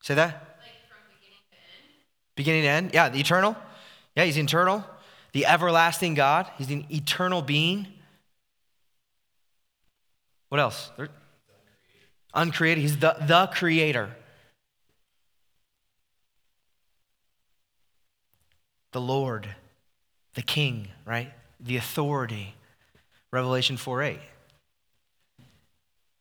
Say that? Like beginning, to beginning to end? Yeah, the eternal. Yeah, he's eternal. The everlasting God. He's an eternal being. What else? Uncreated. He's the, the creator. The Lord the king, right? The authority. Revelation 4 8.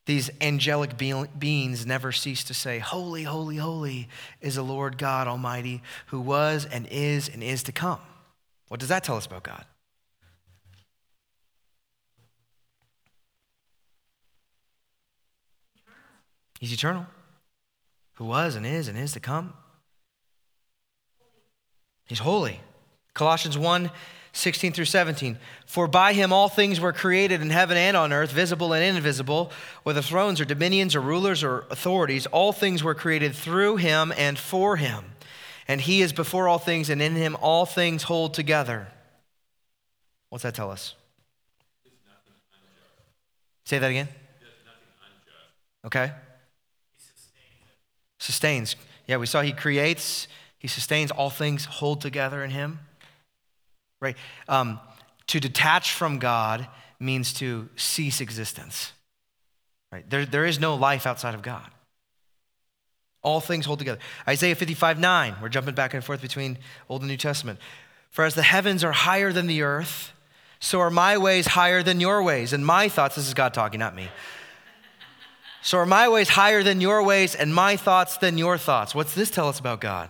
These angelic beings never cease to say, Holy, holy, holy is the Lord God Almighty, who was and is and is to come. What does that tell us about God? He's eternal, who was and is and is to come. He's holy. Colossians 1 16 through 17. For by him all things were created in heaven and on earth, visible and invisible, whether thrones or dominions or rulers or authorities, all things were created through him and for him. And he is before all things, and in him all things hold together. What's that tell us? Say that again. Okay. Sustains. Yeah, we saw he creates, he sustains, all things hold together in him right? Um, to detach from God means to cease existence, right? There, there is no life outside of God. All things hold together. Isaiah 55 9, we're jumping back and forth between Old and New Testament. For as the heavens are higher than the earth, so are my ways higher than your ways, and my thoughts, this is God talking, not me. So are my ways higher than your ways, and my thoughts than your thoughts. What's this tell us about God?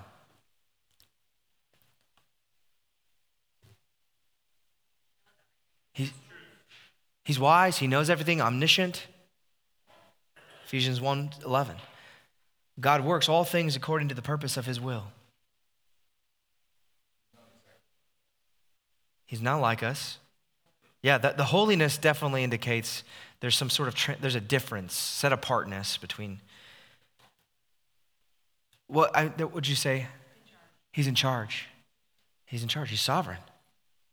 He's wise, he knows everything, omniscient. Ephesians 1:11. God works all things according to the purpose of his will. He's not like us. Yeah, the, the holiness definitely indicates there's some sort of, tra- there's a difference, set apartness between. What I, would you say? He's in charge. He's in charge. He's sovereign.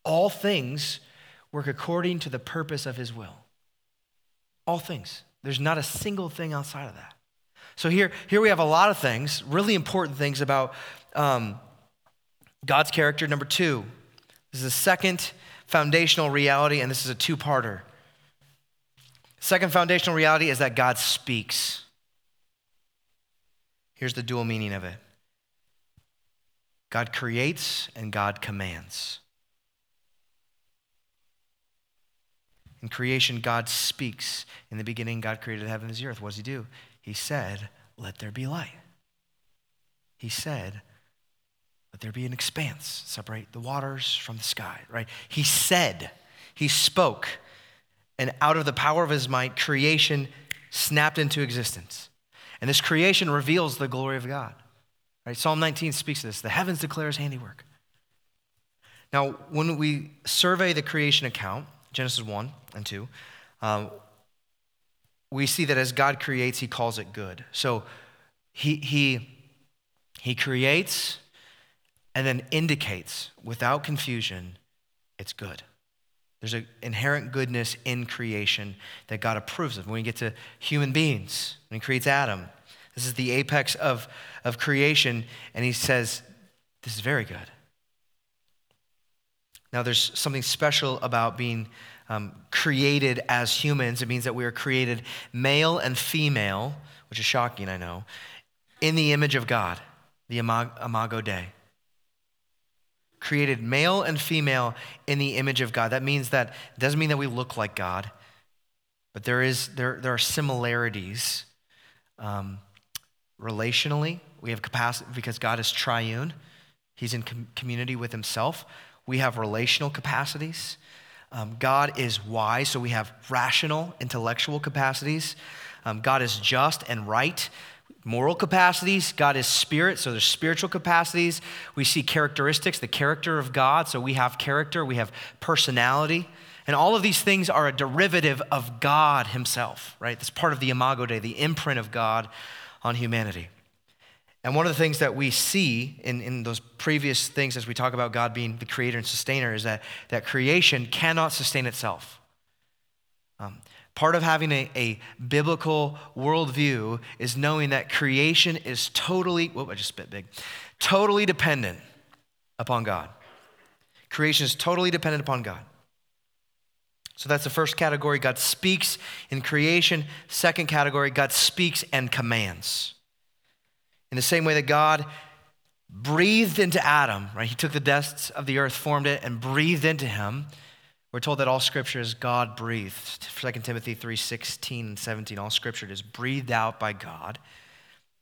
All things work according to the purpose of his will. All things. There's not a single thing outside of that. So here, here we have a lot of things, really important things about um, God's character. Number two, this is the second foundational reality, and this is a two parter. Second foundational reality is that God speaks. Here's the dual meaning of it God creates and God commands. In creation, God speaks. In the beginning, God created heaven and the earth. What does He do? He said, Let there be light. He said, Let there be an expanse, separate the waters from the sky, right? He said, He spoke, and out of the power of His might, creation snapped into existence. And this creation reveals the glory of God. Right? Psalm 19 speaks to this. The heavens declare his handiwork. Now, when we survey the creation account, Genesis 1 and 2, um, we see that as God creates, he calls it good. So he, he, he creates and then indicates without confusion it's good. There's an inherent goodness in creation that God approves of. When we get to human beings, when he creates Adam, this is the apex of, of creation, and he says, This is very good. Now, there's something special about being um, created as humans. It means that we are created male and female, which is shocking, I know, in the image of God, the Imago Dei. Created male and female in the image of God. That means that it doesn't mean that we look like God, but there, is, there, there are similarities um, relationally. We have capacity because God is triune, He's in com- community with Himself. We have relational capacities. Um, God is wise, so we have rational, intellectual capacities. Um, God is just and right, moral capacities. God is spirit, so there's spiritual capacities. We see characteristics, the character of God, so we have character, we have personality. And all of these things are a derivative of God Himself, right? That's part of the Imago Dei, the imprint of God on humanity. And one of the things that we see in, in those previous things as we talk about God being the creator and sustainer is that, that creation cannot sustain itself. Um, part of having a, a biblical worldview is knowing that creation is totally, whoop, I just spit big, totally dependent upon God. Creation is totally dependent upon God. So that's the first category. God speaks in creation. Second category, God speaks and commands. In the same way that God breathed into Adam, right? He took the dust of the earth, formed it, and breathed into him. We're told that all scripture is God breathed. 2 Timothy 3 16 and 17, all scripture is breathed out by God,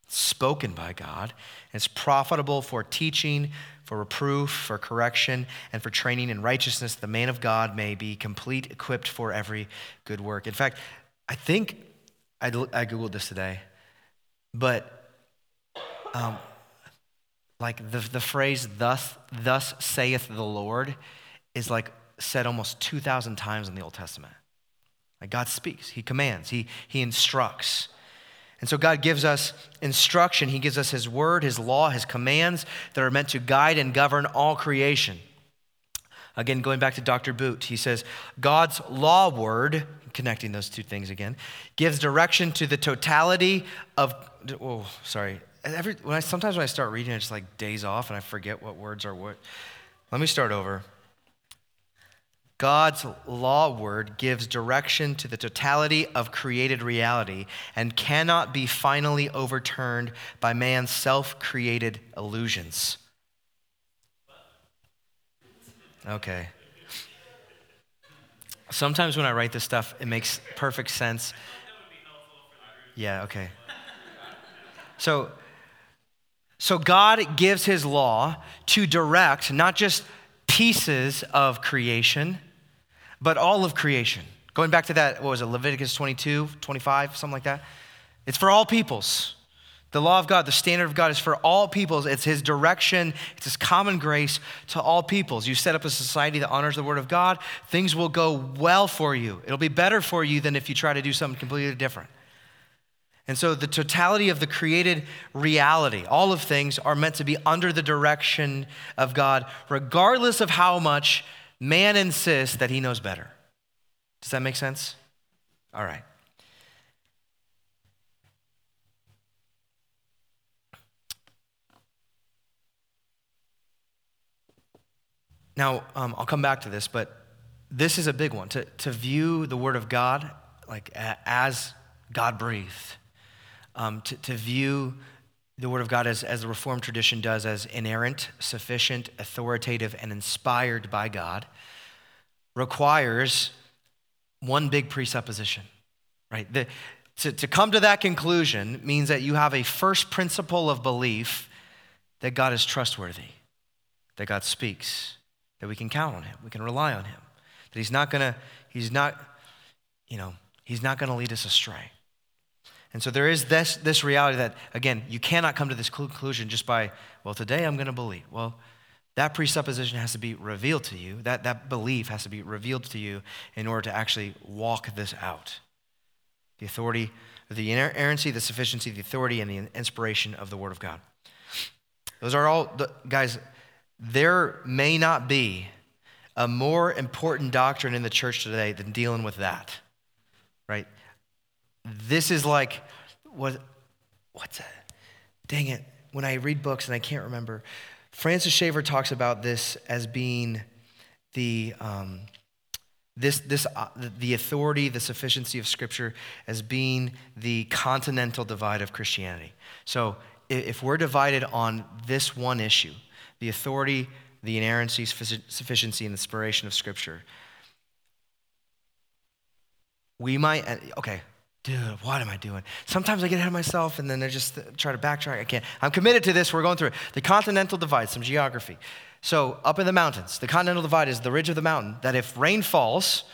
spoken by God, and it's profitable for teaching, for reproof, for correction, and for training in righteousness. The man of God may be complete, equipped for every good work. In fact, I think I, I Googled this today, but um, like the, the phrase thus thus saith the lord is like said almost 2000 times in the old testament. Like god speaks he commands he, he instructs. And so god gives us instruction. He gives us his word his law his commands that are meant to guide and govern all creation. Again going back to dr boot he says god's law word connecting those two things again gives direction to the totality of oh sorry every, when I, sometimes when I start reading, it's like days off and I forget what words are what. Let me start over. God's law word gives direction to the totality of created reality and cannot be finally overturned by man's self created illusions. Okay. Sometimes when I write this stuff, it makes perfect sense. Yeah, okay. So, so God gives his law to direct not just pieces of creation, but all of creation. Going back to that, what was it, Leviticus 22, 25, something like that? It's for all peoples. The law of God, the standard of God is for all peoples. It's his direction, it's his common grace to all peoples. You set up a society that honors the word of God, things will go well for you. It'll be better for you than if you try to do something completely different. And so, the totality of the created reality, all of things are meant to be under the direction of God, regardless of how much man insists that he knows better. Does that make sense? All right. Now, um, I'll come back to this, but this is a big one to, to view the Word of God like as God breathed, um, to, to view the Word of God as, as the Reformed tradition does, as inerrant, sufficient, authoritative, and inspired by God, requires one big presupposition, right? The, to, to come to that conclusion means that you have a first principle of belief that God is trustworthy, that God speaks, that we can count on him, we can rely on him, that he's not gonna, he's not, you know, he's not gonna lead us astray. And so there is this, this reality that, again, you cannot come to this conclusion just by, well, today I'm gonna believe. Well, that presupposition has to be revealed to you. That, that belief has to be revealed to you in order to actually walk this out. The authority, the inerrancy, the sufficiency, the authority, and the inspiration of the Word of God. Those are all, the, guys, there may not be a more important doctrine in the church today than dealing with that, right? This is like, what, what's that? Dang it. When I read books and I can't remember, Francis Schaeffer talks about this as being the, um, this, this, uh, the authority, the sufficiency of Scripture as being the continental divide of Christianity. So if we're divided on this one issue, the authority, the inerrancy, sufficiency, and inspiration of Scripture. We might, uh, okay, dude, what am I doing? Sometimes I get ahead of myself and then I just try to backtrack. I can't. I'm committed to this. We're going through it. The continental divide, some geography. So, up in the mountains, the continental divide is the ridge of the mountain that if rain falls,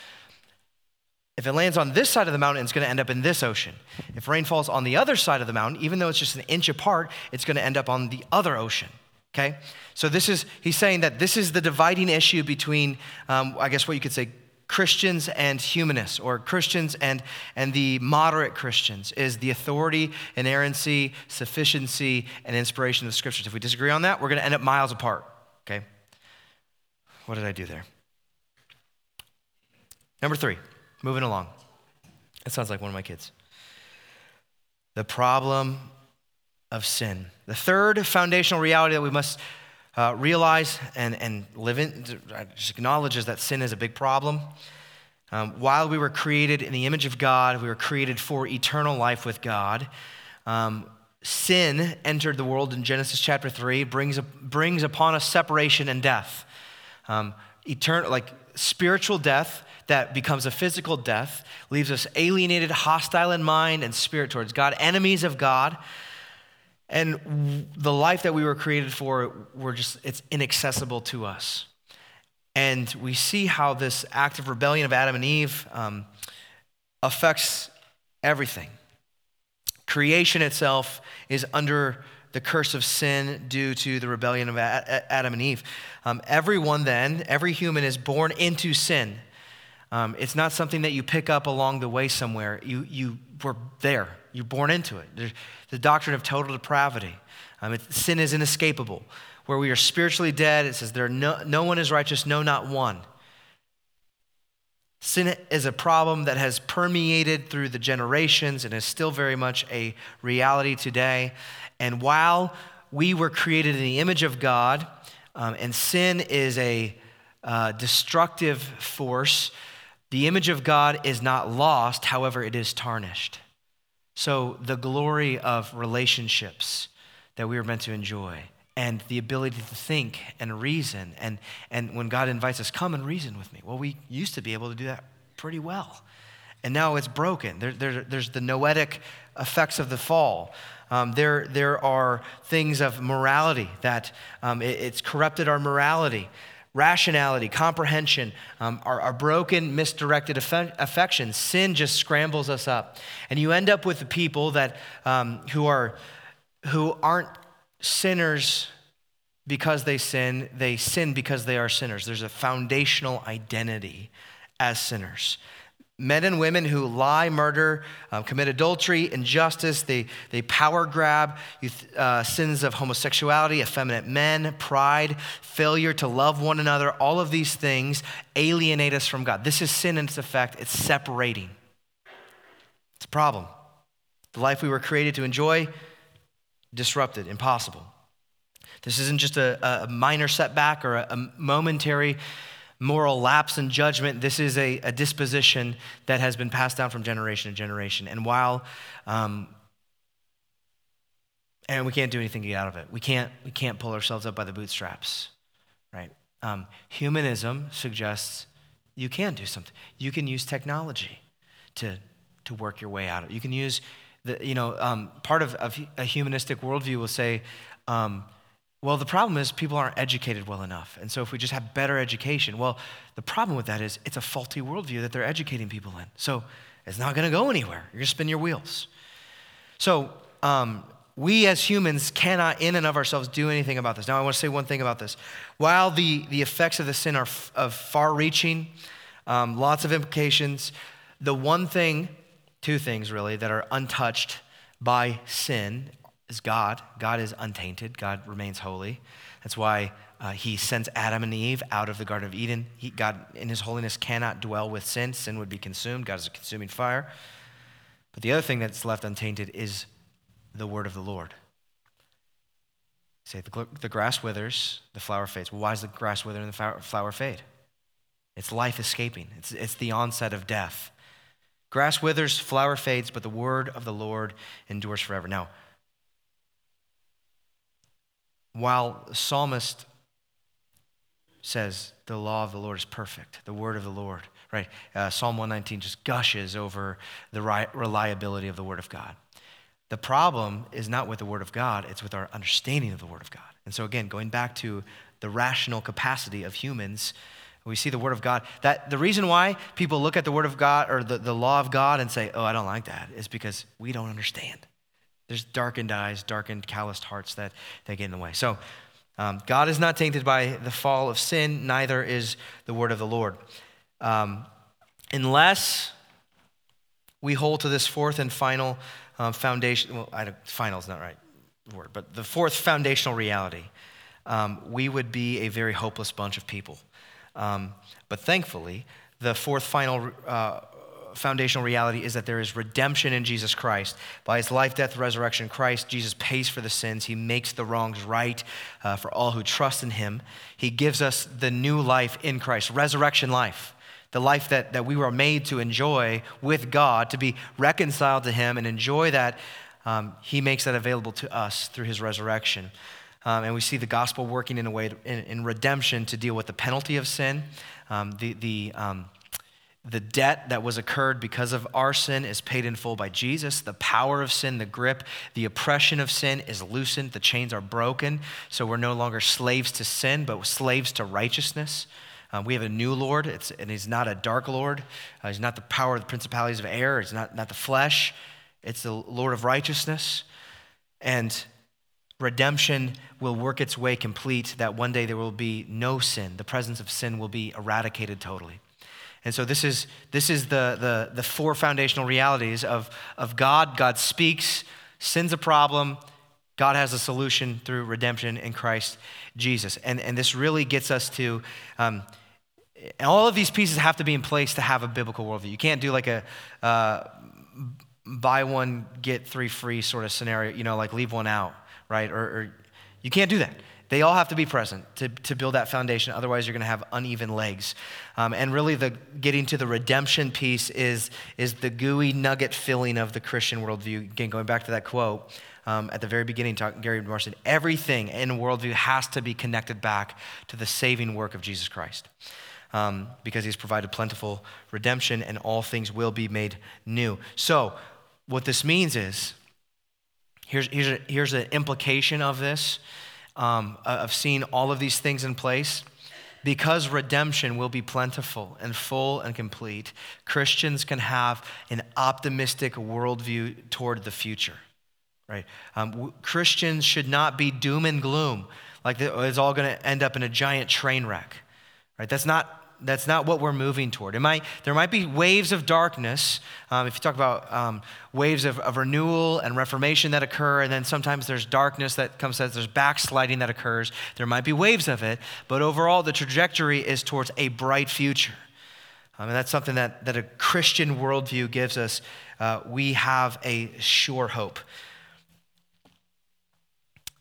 if it lands on this side of the mountain, it's going to end up in this ocean. If rain falls on the other side of the mountain, even though it's just an inch apart, it's going to end up on the other ocean. Okay? So this is, he's saying that this is the dividing issue between, um, I guess what you could say, Christians and humanists, or Christians and, and the moderate Christians, is the authority, inerrancy, sufficiency, and inspiration of the scriptures. If we disagree on that, we're going to end up miles apart. Okay? What did I do there? Number three, moving along. It sounds like one of my kids. The problem of sin. The third foundational reality that we must uh, realize and, and live in, just acknowledges that sin is a big problem. Um, while we were created in the image of God, we were created for eternal life with God. Um, sin entered the world in Genesis chapter 3, brings, brings upon us separation and death. Um, eternal, like spiritual death that becomes a physical death, leaves us alienated, hostile in mind and spirit towards God, enemies of God. And the life that we were created for, we're just, it's inaccessible to us. And we see how this act of rebellion of Adam and Eve um, affects everything. Creation itself is under the curse of sin due to the rebellion of Adam and Eve. Um, everyone, then, every human is born into sin. Um, it's not something that you pick up along the way somewhere. You, you were there. You're born into it. There's the doctrine of total depravity. Um, sin is inescapable. Where we are spiritually dead, it says, there no, no one is righteous, no, not one. Sin is a problem that has permeated through the generations and is still very much a reality today. And while we were created in the image of God, um, and sin is a uh, destructive force, the image of God is not lost, however, it is tarnished. So, the glory of relationships that we are meant to enjoy and the ability to think and reason. And, and when God invites us, come and reason with me. Well, we used to be able to do that pretty well. And now it's broken. There, there, there's the noetic effects of the fall. Um, there, there are things of morality that um, it, it's corrupted our morality rationality, comprehension, um, our, our, broken, misdirected aff- affections. Sin just scrambles us up. And you end up with the people that, um, who are who aren't sinners because they sin, they sin because they are sinners. There's a foundational identity as sinners. Men and women who lie, murder, um, commit adultery, injustice, they, they power grab, uh, sins of homosexuality, effeminate men, pride, failure to love one another, all of these things alienate us from God. This is sin in its effect, it's separating. It's a problem. The life we were created to enjoy, disrupted, impossible. This isn't just a, a minor setback or a, a, momentary moral lapse in judgment. This is a, a, disposition that has been passed down from generation to generation. And while, um, and we can't do anything to get out of it, we can't, we can't pull ourselves up by the bootstraps, right? Um, humanism suggests you can do something. You can use technology to, to work your way out of it. You can use the, you know, um, part of, of, a humanistic worldview will say, um, well, the problem is people aren't educated well enough. And so if we just have better education, well, the problem with that is it's a faulty worldview that they're educating people in. So it's not going to go anywhere. You're going to spin your wheels. So um, we as humans cannot, in and of ourselves, do anything about this. Now, I want to say one thing about this. While the, the effects of the sin are f- of far reaching, um, lots of implications, the one thing, two things really, that are untouched by sin is God. God is untainted, God remains holy. That's why uh, he sends Adam and Eve out of the Garden of Eden. He, God, in his holiness, cannot dwell with sin. Sin would be consumed. God is a consuming fire. But the other thing that's left untainted is the word of the Lord. Say, the, the grass withers, the flower fades. Well, why does the grass wither and the flower fade? It's life escaping, it's, it's the onset of death. Grass withers, flower fades, but the word of the Lord endures forever. Now, while psalmist says the law of the Lord is perfect, the word of the Lord, right? Uh, Psalm 119 just gushes over the reliability of the word of God. The problem is not with the word of God, it's with our understanding of the word of God. And so, again, going back to the rational capacity of humans, we see the word of God. That the reason why people look at the word of God or the, the law of God and say, oh, I don't like that, is because we don't understand. There's darkened eyes, darkened, calloused hearts that, that get in the way. So, um, God is not tainted by the fall of sin, neither is the word of the Lord. Um, unless we hold to this fourth and final um, foundation, well, I final is not right word, but the fourth foundational reality, um, we would be a very hopeless bunch of people. Um, but thankfully, the fourth final uh, foundational reality is that there is redemption in Jesus Christ. By his life, death, resurrection, Christ, Jesus pays for the sins. He makes the wrongs right uh, for all who trust in him. He gives us the new life in Christ, resurrection life, the life that, that we were made to enjoy with God, to be reconciled to him and enjoy that. Um, he makes that available to us through his resurrection. Um, and we see the gospel working in a way to, in, in, redemption to deal with the penalty of sin, um, the, the um, the debt that was occurred because of our sin is paid in full by Jesus. The power of sin, the grip, the oppression of sin is loosened. The chains are broken. So we're no longer slaves to sin, but slaves to righteousness. Uh, we have a new Lord, it's, and He's not a dark Lord. Uh, he's not the power of the principalities of air. It's not, not the flesh. It's the Lord of righteousness. And redemption will work its way complete, that one day there will be no sin. The presence of sin will be eradicated totally. And so this is, this is the, the, the four foundational realities of, of God. God speaks, sin's a problem, God has a solution through redemption in Christ Jesus. And, and this really gets us to, um, all of these pieces have to be in place to have a biblical worldview. You can't do like a uh, buy one, get three free sort of scenario, you know, like leave one out, right? Or, or you can't do that. They all have to be present to, to build that foundation. Otherwise, you're going to have uneven legs. Um, and really, the getting to the redemption piece is, is the gooey nugget filling of the Christian worldview. Again, going back to that quote um, at the very beginning, talk, Gary said, everything in worldview has to be connected back to the saving work of Jesus Christ. Um, because he's provided plentiful redemption and all things will be made new. So, what this means is here's, here's, a, here's an implication of this um, of seeing all of these things in place. Because redemption will be plentiful and full and complete, Christians can have an optimistic worldview toward the future. right? Um, Christians should not be doom and gloom, like it's all going to end up in a giant train wreck, right? That's not that's not what we're moving toward. It might, there might be waves of darkness. Um, if you talk about um, waves of, of, renewal and reformation that occur, and then sometimes there's darkness that comes as there's backsliding that occurs. There might be waves of it, but overall, the trajectory is towards a bright future. Um, and that's something that, that a Christian worldview gives us. Uh, we have a sure hope.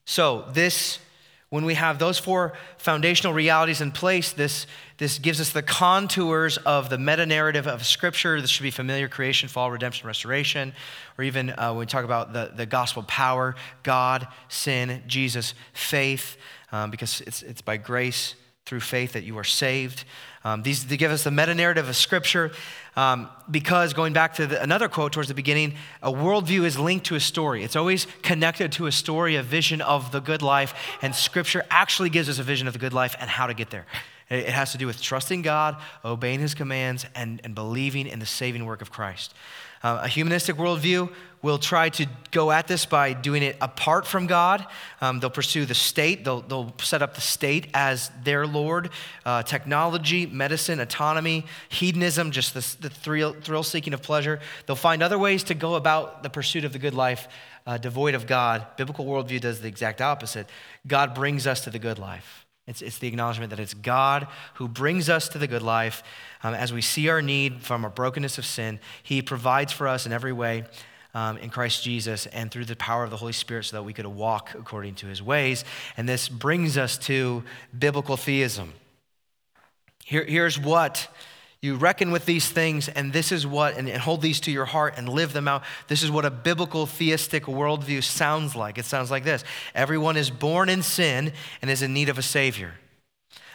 So, this when we have those four foundational realities in place, this, this gives us the contours of the meta narrative of Scripture. This should be familiar creation, fall, redemption, restoration. Or even uh, when we talk about the, the gospel power God, sin, Jesus, faith, um, because it's, it's by grace through faith that you are saved. Um, these they give us the meta narrative of Scripture um, because, going back to the, another quote towards the beginning, a worldview is linked to a story. It's always connected to a story, a vision of the good life, and Scripture actually gives us a vision of the good life and how to get there. It, has to do with trusting God, obeying His commands, and, and believing in the saving work of Christ. Uh, a humanistic worldview will try to go at this by doing it apart from God. Um, they'll pursue the state, they'll, they'll set up the state as their Lord. Uh, technology, medicine, autonomy, hedonism, just the, the thrill, thrill seeking of pleasure. They'll find other ways to go about the pursuit of the good life uh, devoid of God. Biblical worldview does the exact opposite. God brings us to the good life. It's, it's the acknowledgement that it's God who brings us to the good life. Um, as we see our need from our brokenness of sin, He provides for us in every way um, in Christ Jesus and through the power of the Holy Spirit so that we could walk according to His ways. And this brings us to biblical theism. Here, here's what you reckon with these things, and this is what, and, and, hold these to your heart and live them out. This is what a biblical theistic worldview sounds like. It sounds like this Everyone is born in sin and is in need of a Savior.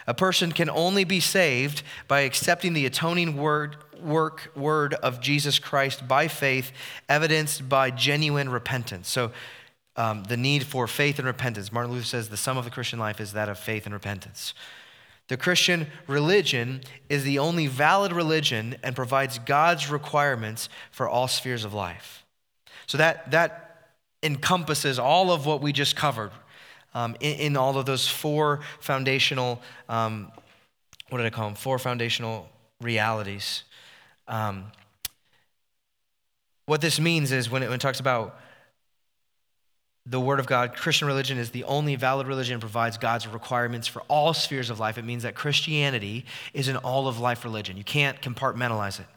A person can only be saved by accepting the atoning word, work, word of Jesus Christ by faith, evidenced by genuine repentance. So, um, the need for faith and repentance. Martin Luther says the sum of the Christian life is that of faith and repentance. The Christian religion is the only valid religion and provides God's requirements for all spheres of life. So that, that encompasses all of what we just covered um, in, in, all of those four foundational, um, what did I call them? Four foundational realities. Um, what this means is when it, when it talks about the Word of God, Christian religion is the only valid religion and provides God's requirements for all spheres of life. It means that Christianity is an all of life religion. You can't compartmentalize it.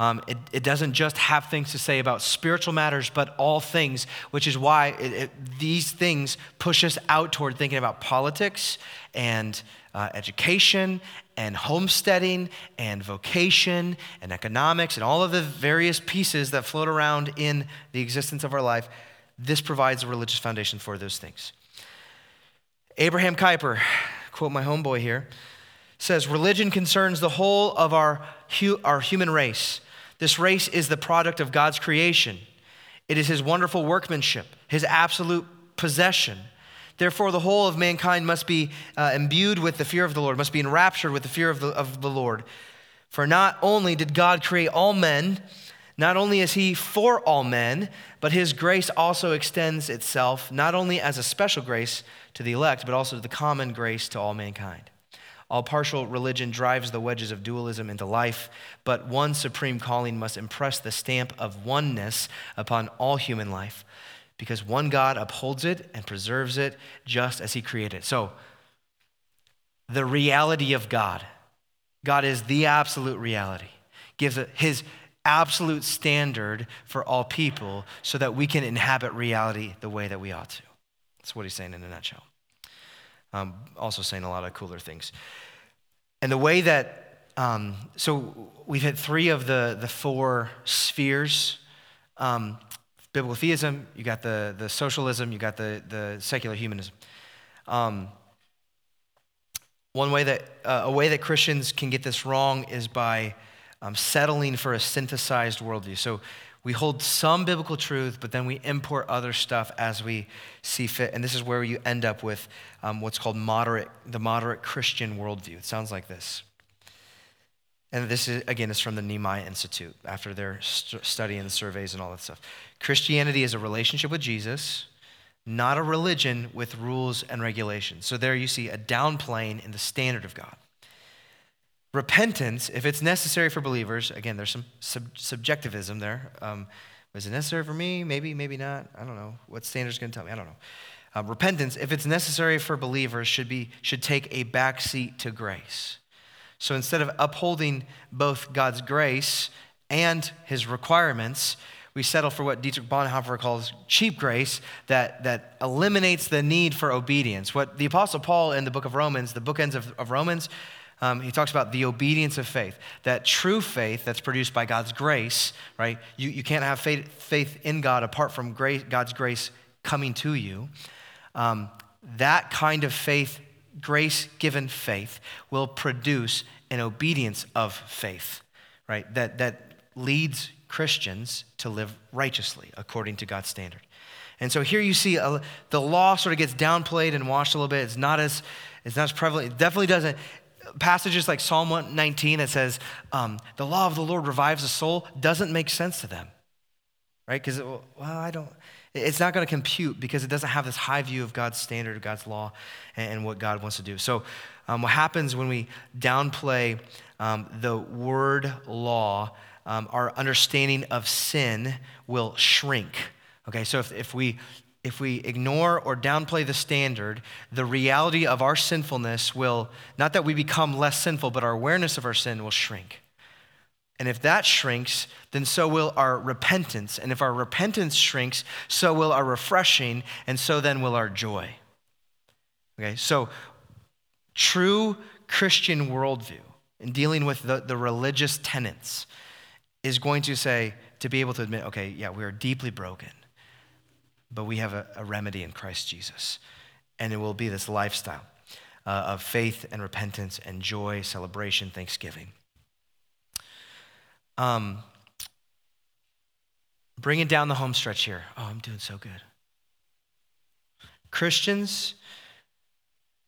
Um, it, it, doesn't just have things to say about spiritual matters, but all things, which is why it, it, these things push us out toward thinking about politics and uh, education and homesteading and vocation and economics and all of the various pieces that float around in the existence of our life this provides a religious foundation for those things. Abraham Kuyper, quote my homeboy here, says religion concerns the whole of our, our human race. This race is the product of God's creation. It is his wonderful workmanship, his absolute possession. Therefore, the whole of mankind must be uh, imbued with the fear of the Lord, must be enraptured with the fear of the, of the Lord. For not only did God create all men, not only is he for all men, but his grace also extends itself not only as a special grace to the elect, but also to the common grace to all mankind. All partial religion drives the wedges of dualism into life, but one supreme calling must impress the stamp of oneness upon all human life, because one God upholds it and preserves it just as he created it. So, the reality of God, God is the absolute reality, gives his absolute standard for all people so that we can inhabit reality the way that we ought to. That's what he's saying in a nutshell. Um, also saying a lot of cooler things. And the way that, um, so we've had three of the, the four spheres um, biblical theism, you got the, the socialism, you got the, the secular humanism. Um, one way that, uh, a way that Christians can get this wrong is by um, settling for a synthesized worldview. So we hold some biblical truth, but then we import other stuff as we see fit. And this is where you end up with um, what's called moderate, the moderate Christian worldview. It sounds like this. and this is, again is from the Nehemiah Institute after their st- study and surveys and all that stuff. Christianity is a relationship with Jesus, not a religion with rules and regulations. So there you see a downplaying in the standard of God. Repentance, if it's necessary for believers, again, there's some sub- subjectivism there. Um, is it necessary for me? Maybe, maybe not. I don't know. What standard's going to tell me? I don't know. Uh, repentance, if it's necessary for believers, should, be, should take a backseat to grace. So instead of upholding both God's grace and his requirements, we settle for what Dietrich Bonhoeffer calls cheap grace that, that eliminates the need for obedience. What the Apostle Paul in the book of Romans, the bookends of, of Romans, um, he talks about the obedience of faith. That true faith that's produced by God's grace, right? You, you can't have faith, faith in God apart from grace, God's grace coming to you. Um, that kind of faith, grace given faith, will produce an obedience of faith, right? That, that leads Christians to live righteously according to God's standard. And so here you see a, the law sort of gets downplayed and washed a little bit. It's not as, it's not as prevalent. It definitely doesn't. Passages like Psalm 119 that says, um, the law of the Lord revives the soul, doesn't make sense to them, right? Because, well, I don't, it's not going to compute because it doesn't have this high view of God's standard, of God's law, and, and what God wants to do. So, um, what happens when we downplay um, the word law, um, our understanding of sin will shrink. Okay, so if, if we if we ignore or downplay the standard, the reality of our sinfulness will, not that we become less sinful, but our awareness of our sin will shrink. And if that shrinks, then so will our repentance. And if our repentance shrinks, so will our refreshing, and so then will our joy. Okay, so true Christian worldview in dealing with the, the religious tenets is going to say, to be able to admit, okay, yeah, we are deeply broken, but we have a, a remedy in Christ Jesus. And it will be this lifestyle uh, of faith and repentance and joy, celebration, thanksgiving. Um, bringing down the home stretch here. Oh, I'm doing so good. Christians,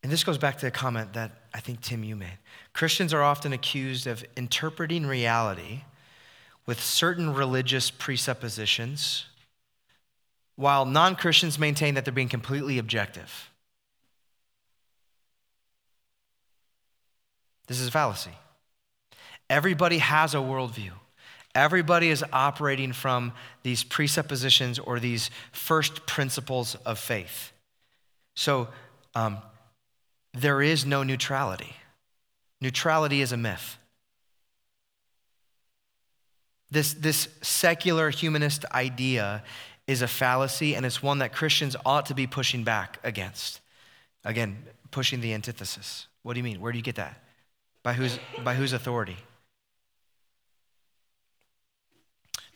and this goes back to the comment that I think, Tim, you made. Christians are often accused of interpreting reality with certain religious presuppositions, while non Christians maintain that they're being completely objective. This is a fallacy. Everybody has a worldview. Everybody is operating from these presuppositions or these first principles of faith. So um, there is no neutrality. Neutrality is a myth. This, this secular humanist idea is a fallacy, and it's one that Christians ought to be pushing back against. Again, pushing the antithesis. What do you mean? Where do you get that? By whose, by whose authority?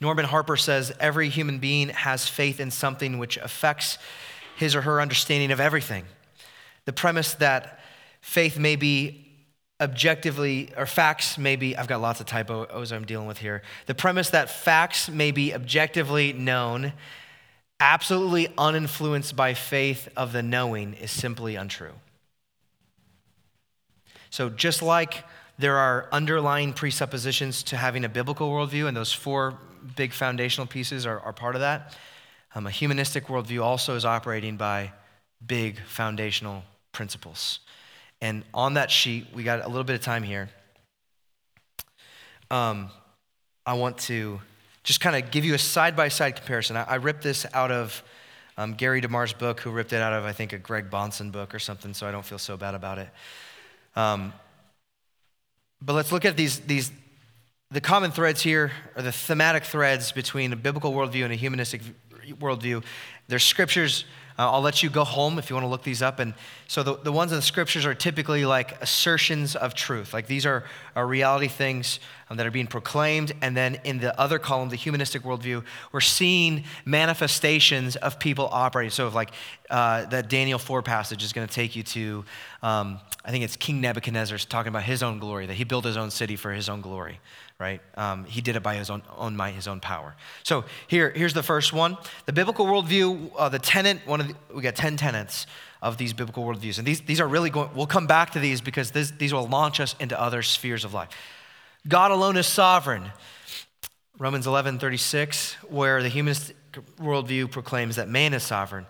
Norman Harper says every human being has faith in something which affects his or her understanding of everything. The premise that faith may be objectively, or facts may be, I've got lots of typos I'm dealing with here. The premise that facts may be objectively known, absolutely uninfluenced by faith of the knowing, is simply untrue. So just like there are underlying presuppositions to having a biblical worldview, and those four big foundational pieces are, are part of that. Um, a humanistic worldview also is operating by big foundational principles. And on that sheet, we got a little bit of time here. Um, I want to just kind of give you a side by side comparison. I, I, ripped this out of um, Gary DeMar's book, who ripped it out of, I think, a Greg Bahnsen book or something, so I don't feel so bad about it. Um, but let's look at these, these the common threads here are the thematic threads between a biblical worldview and a humanistic worldview. There's scriptures. Uh, I'll let you go home if you want to look these up. And so the, the ones in the scriptures are typically like assertions of truth. Like these are, are reality things um, that are being proclaimed. And then in the other column, the humanistic worldview, we're seeing manifestations of people operating. So, like uh, that Daniel 4 passage is going to take you to, um, I think it's King Nebuchadnezzar's talking about his own glory, that he built his own city for his own glory right? Um, he did it by his own, own might, his own power. So here, here's the first one. The biblical worldview, uh, the tenant, one of the, we got 10 tenets of these biblical worldviews. And these, these are really going, we'll come back to these because this, these will launch us into other spheres of life. God alone is sovereign. Romans 11 36, where the humanist worldview proclaims that man is sovereign,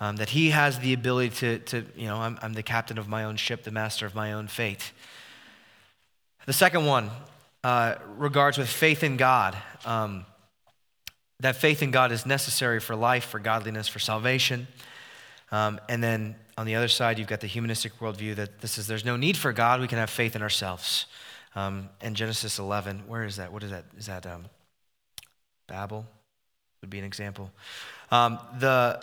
um, that he has the ability to, to you know, I'm, I'm the captain of my own ship, the master of my own fate. The second one uh, regards with faith in God. Um, that faith in God is necessary for life, for godliness, for salvation. Um, and then on the other side, you've got the humanistic worldview that this is there's no need for God. We can have faith in ourselves. Um, and Genesis 11, where is that? What is that? Is that um, Babel? Would be an example. Um, the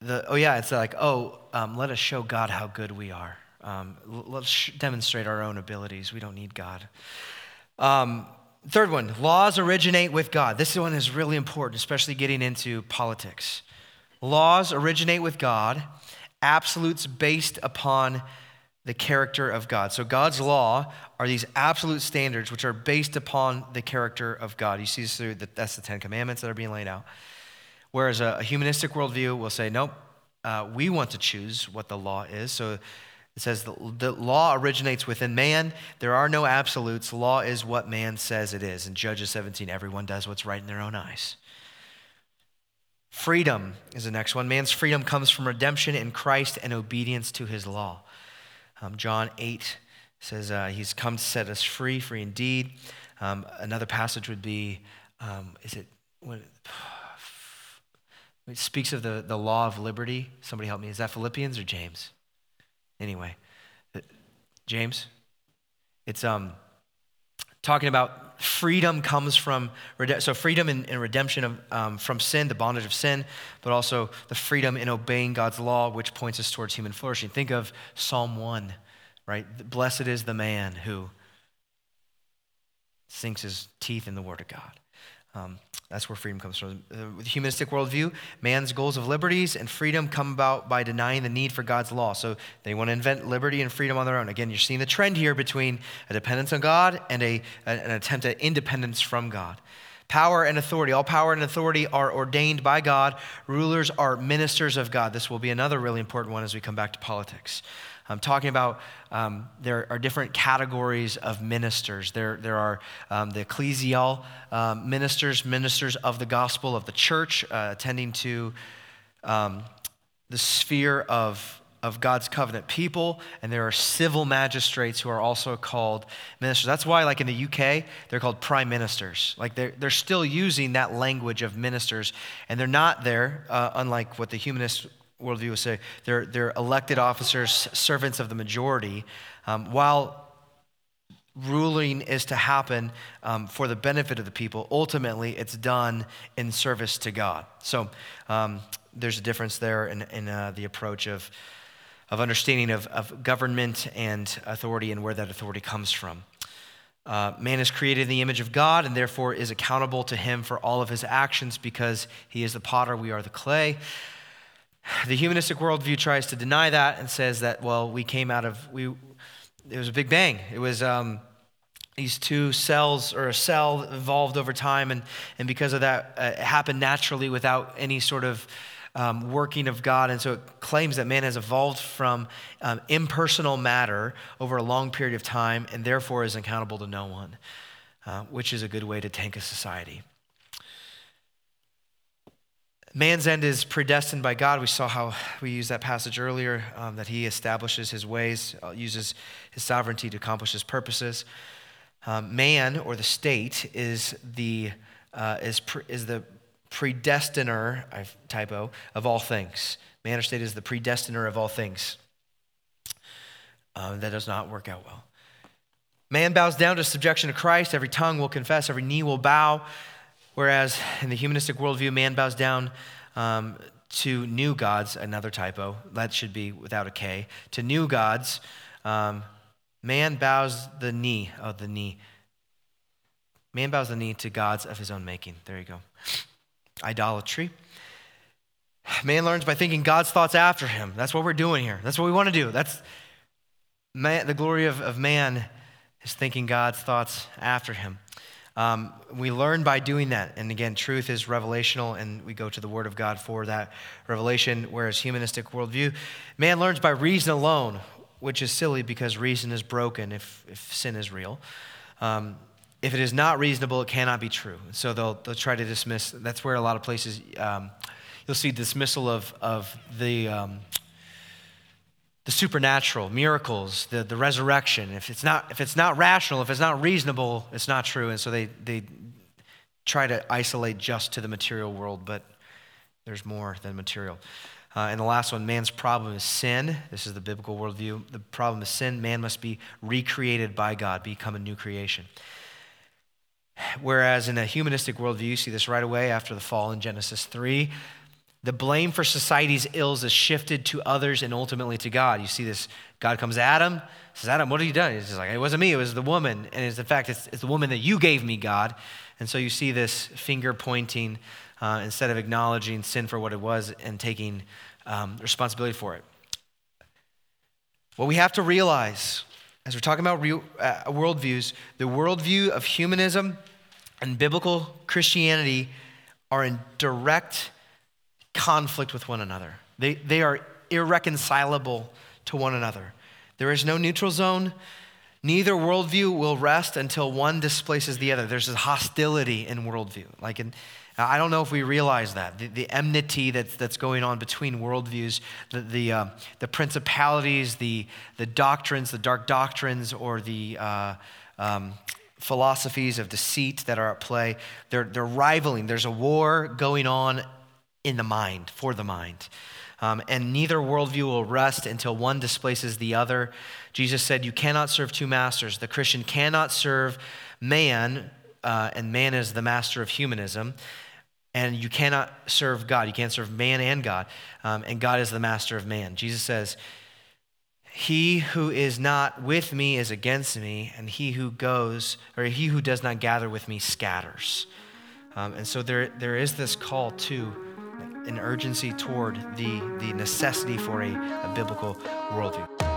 the oh yeah, it's like oh, um, let us show God how good we are. Um, let's demonstrate our own abilities. We don't need God. Um, third one, laws originate with God. This one is really important, especially getting into politics. Laws originate with God, absolutes based upon the character of God. So God's law are these absolute standards which are based upon the character of God. You see this through the, that's the Ten Commandments that are being laid out. Whereas a, humanistic worldview will say, nope, uh, we want to choose what the law is. So it says the, the law originates within man. There are no absolutes. Law is what man says it is. In Judges 17, everyone does what's right in their own eyes. Freedom is the next one. Man's freedom comes from redemption in Christ and obedience to his law. Um, John 8 says uh, he's come to set us free, free indeed. Um, another passage would be, um, is it, what, it speaks of the, the law of liberty. Somebody help me. Is that Philippians or James? Anyway, uh, James, it's um, talking about freedom comes from so freedom and, redemption of, um, from sin the bondage of sin but also the freedom in obeying god's law which points us towards human flourishing. Think of psalm 1 right? Blessed is the man who sinks his teeth in the word of god um, that's where freedom comes from. Uh, with the humanistic worldview, man's goals of liberties and freedom come about by denying the need for God's law. So they want to invent liberty and freedom on their own. Again, you're seeing the trend here between a dependence on God and a, an attempt at independence from God. Power and authority. All power and authority are ordained by God. Rulers are ministers of God. This will be another really important one as we come back to politics. I'm talking about um, there are different categories of ministers. There, there are um, the ecclesial um, ministers, ministers of the gospel of the church, uh, attending to um, the sphere of, of God's covenant people, and there are civil magistrates who are also called ministers. That's why, like in the UK, they're called prime ministers. Like they're, they're still using that language of ministers, and they're not there, uh, unlike what the humanists worldview would say they're, they're elected officers, servants of the majority, um, while ruling is to happen um, for the benefit of the people. Ultimately, it's done in service to God. So um, there's a difference there in, in uh, the approach of, of understanding of, of government and authority and where that authority comes from. Uh, man is created in the image of God and therefore is accountable to him for all of his actions because he is the potter, we are the clay. The humanistic worldview tries to deny that and says that, well, we came out of, we, it was a big bang. It was um, these two cells or a cell evolved over time, and, and because of that, uh, it happened naturally without any sort of um, working of God. And so it claims that man has evolved from um, impersonal matter over a long period of time and therefore is accountable to no one, uh, which is a good way to tank a society. Man's end is predestined by God. We saw how we used that passage earlier um, that he establishes his ways, uh, uses his sovereignty to accomplish his purposes. Um, man or the state is the, uh, is, pre- is the predestiner, I typo, of all things. Man or state is the predestiner of all things. Uh, that does not work out well. Man bows down to subjection to Christ. Every tongue will confess, every knee will bow. Whereas in the humanistic worldview, man bows down um, to new gods, another typo, that should be without a K, to new gods. Um, man bows the knee, oh, the knee. Man bows the knee to gods of his own making. There you go. Idolatry. Man learns by thinking God's thoughts after him. That's what we're doing here. That's what we want to do. That's man, the glory of, of man is thinking God's thoughts after him. Um, we learn by doing that. And again, truth is revelational, and we go to the Word of God for that revelation, whereas humanistic worldview, man learns by reason alone, which is silly because reason is broken if, if sin is real. Um, if it is not reasonable, it cannot be true. So they'll, they'll try to dismiss. That's where a lot of places um, you'll see dismissal of, of the, um, the supernatural, miracles, the, the resurrection. If it's, not, if it's not rational, if it's not reasonable, it's not true. And so they, they try to isolate just to the material world, but there's more than material. Uh, and the last one, man's problem is sin. This is the biblical worldview. The problem is sin. Man must be recreated by God, become a new creation. Whereas in a humanistic worldview, you see this right away after the fall in Genesis 3. The blame for society's ills is shifted to others and ultimately to God. You see this God comes to Adam, says, Adam, what have you done? He's like, it wasn't me, it was the woman. And it's, in fact, it's, it's the woman that you gave me, God. And so you see this finger pointing uh, instead of acknowledging sin for what it was and taking um, responsibility for it. What we have to realize as we're talking about real, uh, worldviews, the worldview of humanism and biblical Christianity are in direct conflict with one another. They, they are irreconcilable to one another. There is no neutral zone. Neither worldview will rest until one displaces the other. There's a hostility in worldview. Like in, I don't know if we realize that the, the enmity that's, that's going on between worldviews, the, the, uh, the principalities, the, the doctrines, the dark doctrines, or the uh, um, philosophies of deceit that are at play. They're, they're rivaling. There's a war going on in the mind, for the mind. Um, and neither worldview will rest until one displaces the other. Jesus said, You cannot serve two masters. The Christian cannot serve man, uh, and man is the master of humanism. And you cannot serve God. You can't serve man and God. Um, and God is the master of man. Jesus says, He who is not with me is against me, and he who goes, or he who does not gather with me scatters. Um, and so there, there is this call to an urgency toward the, the necessity for a, a biblical worldview.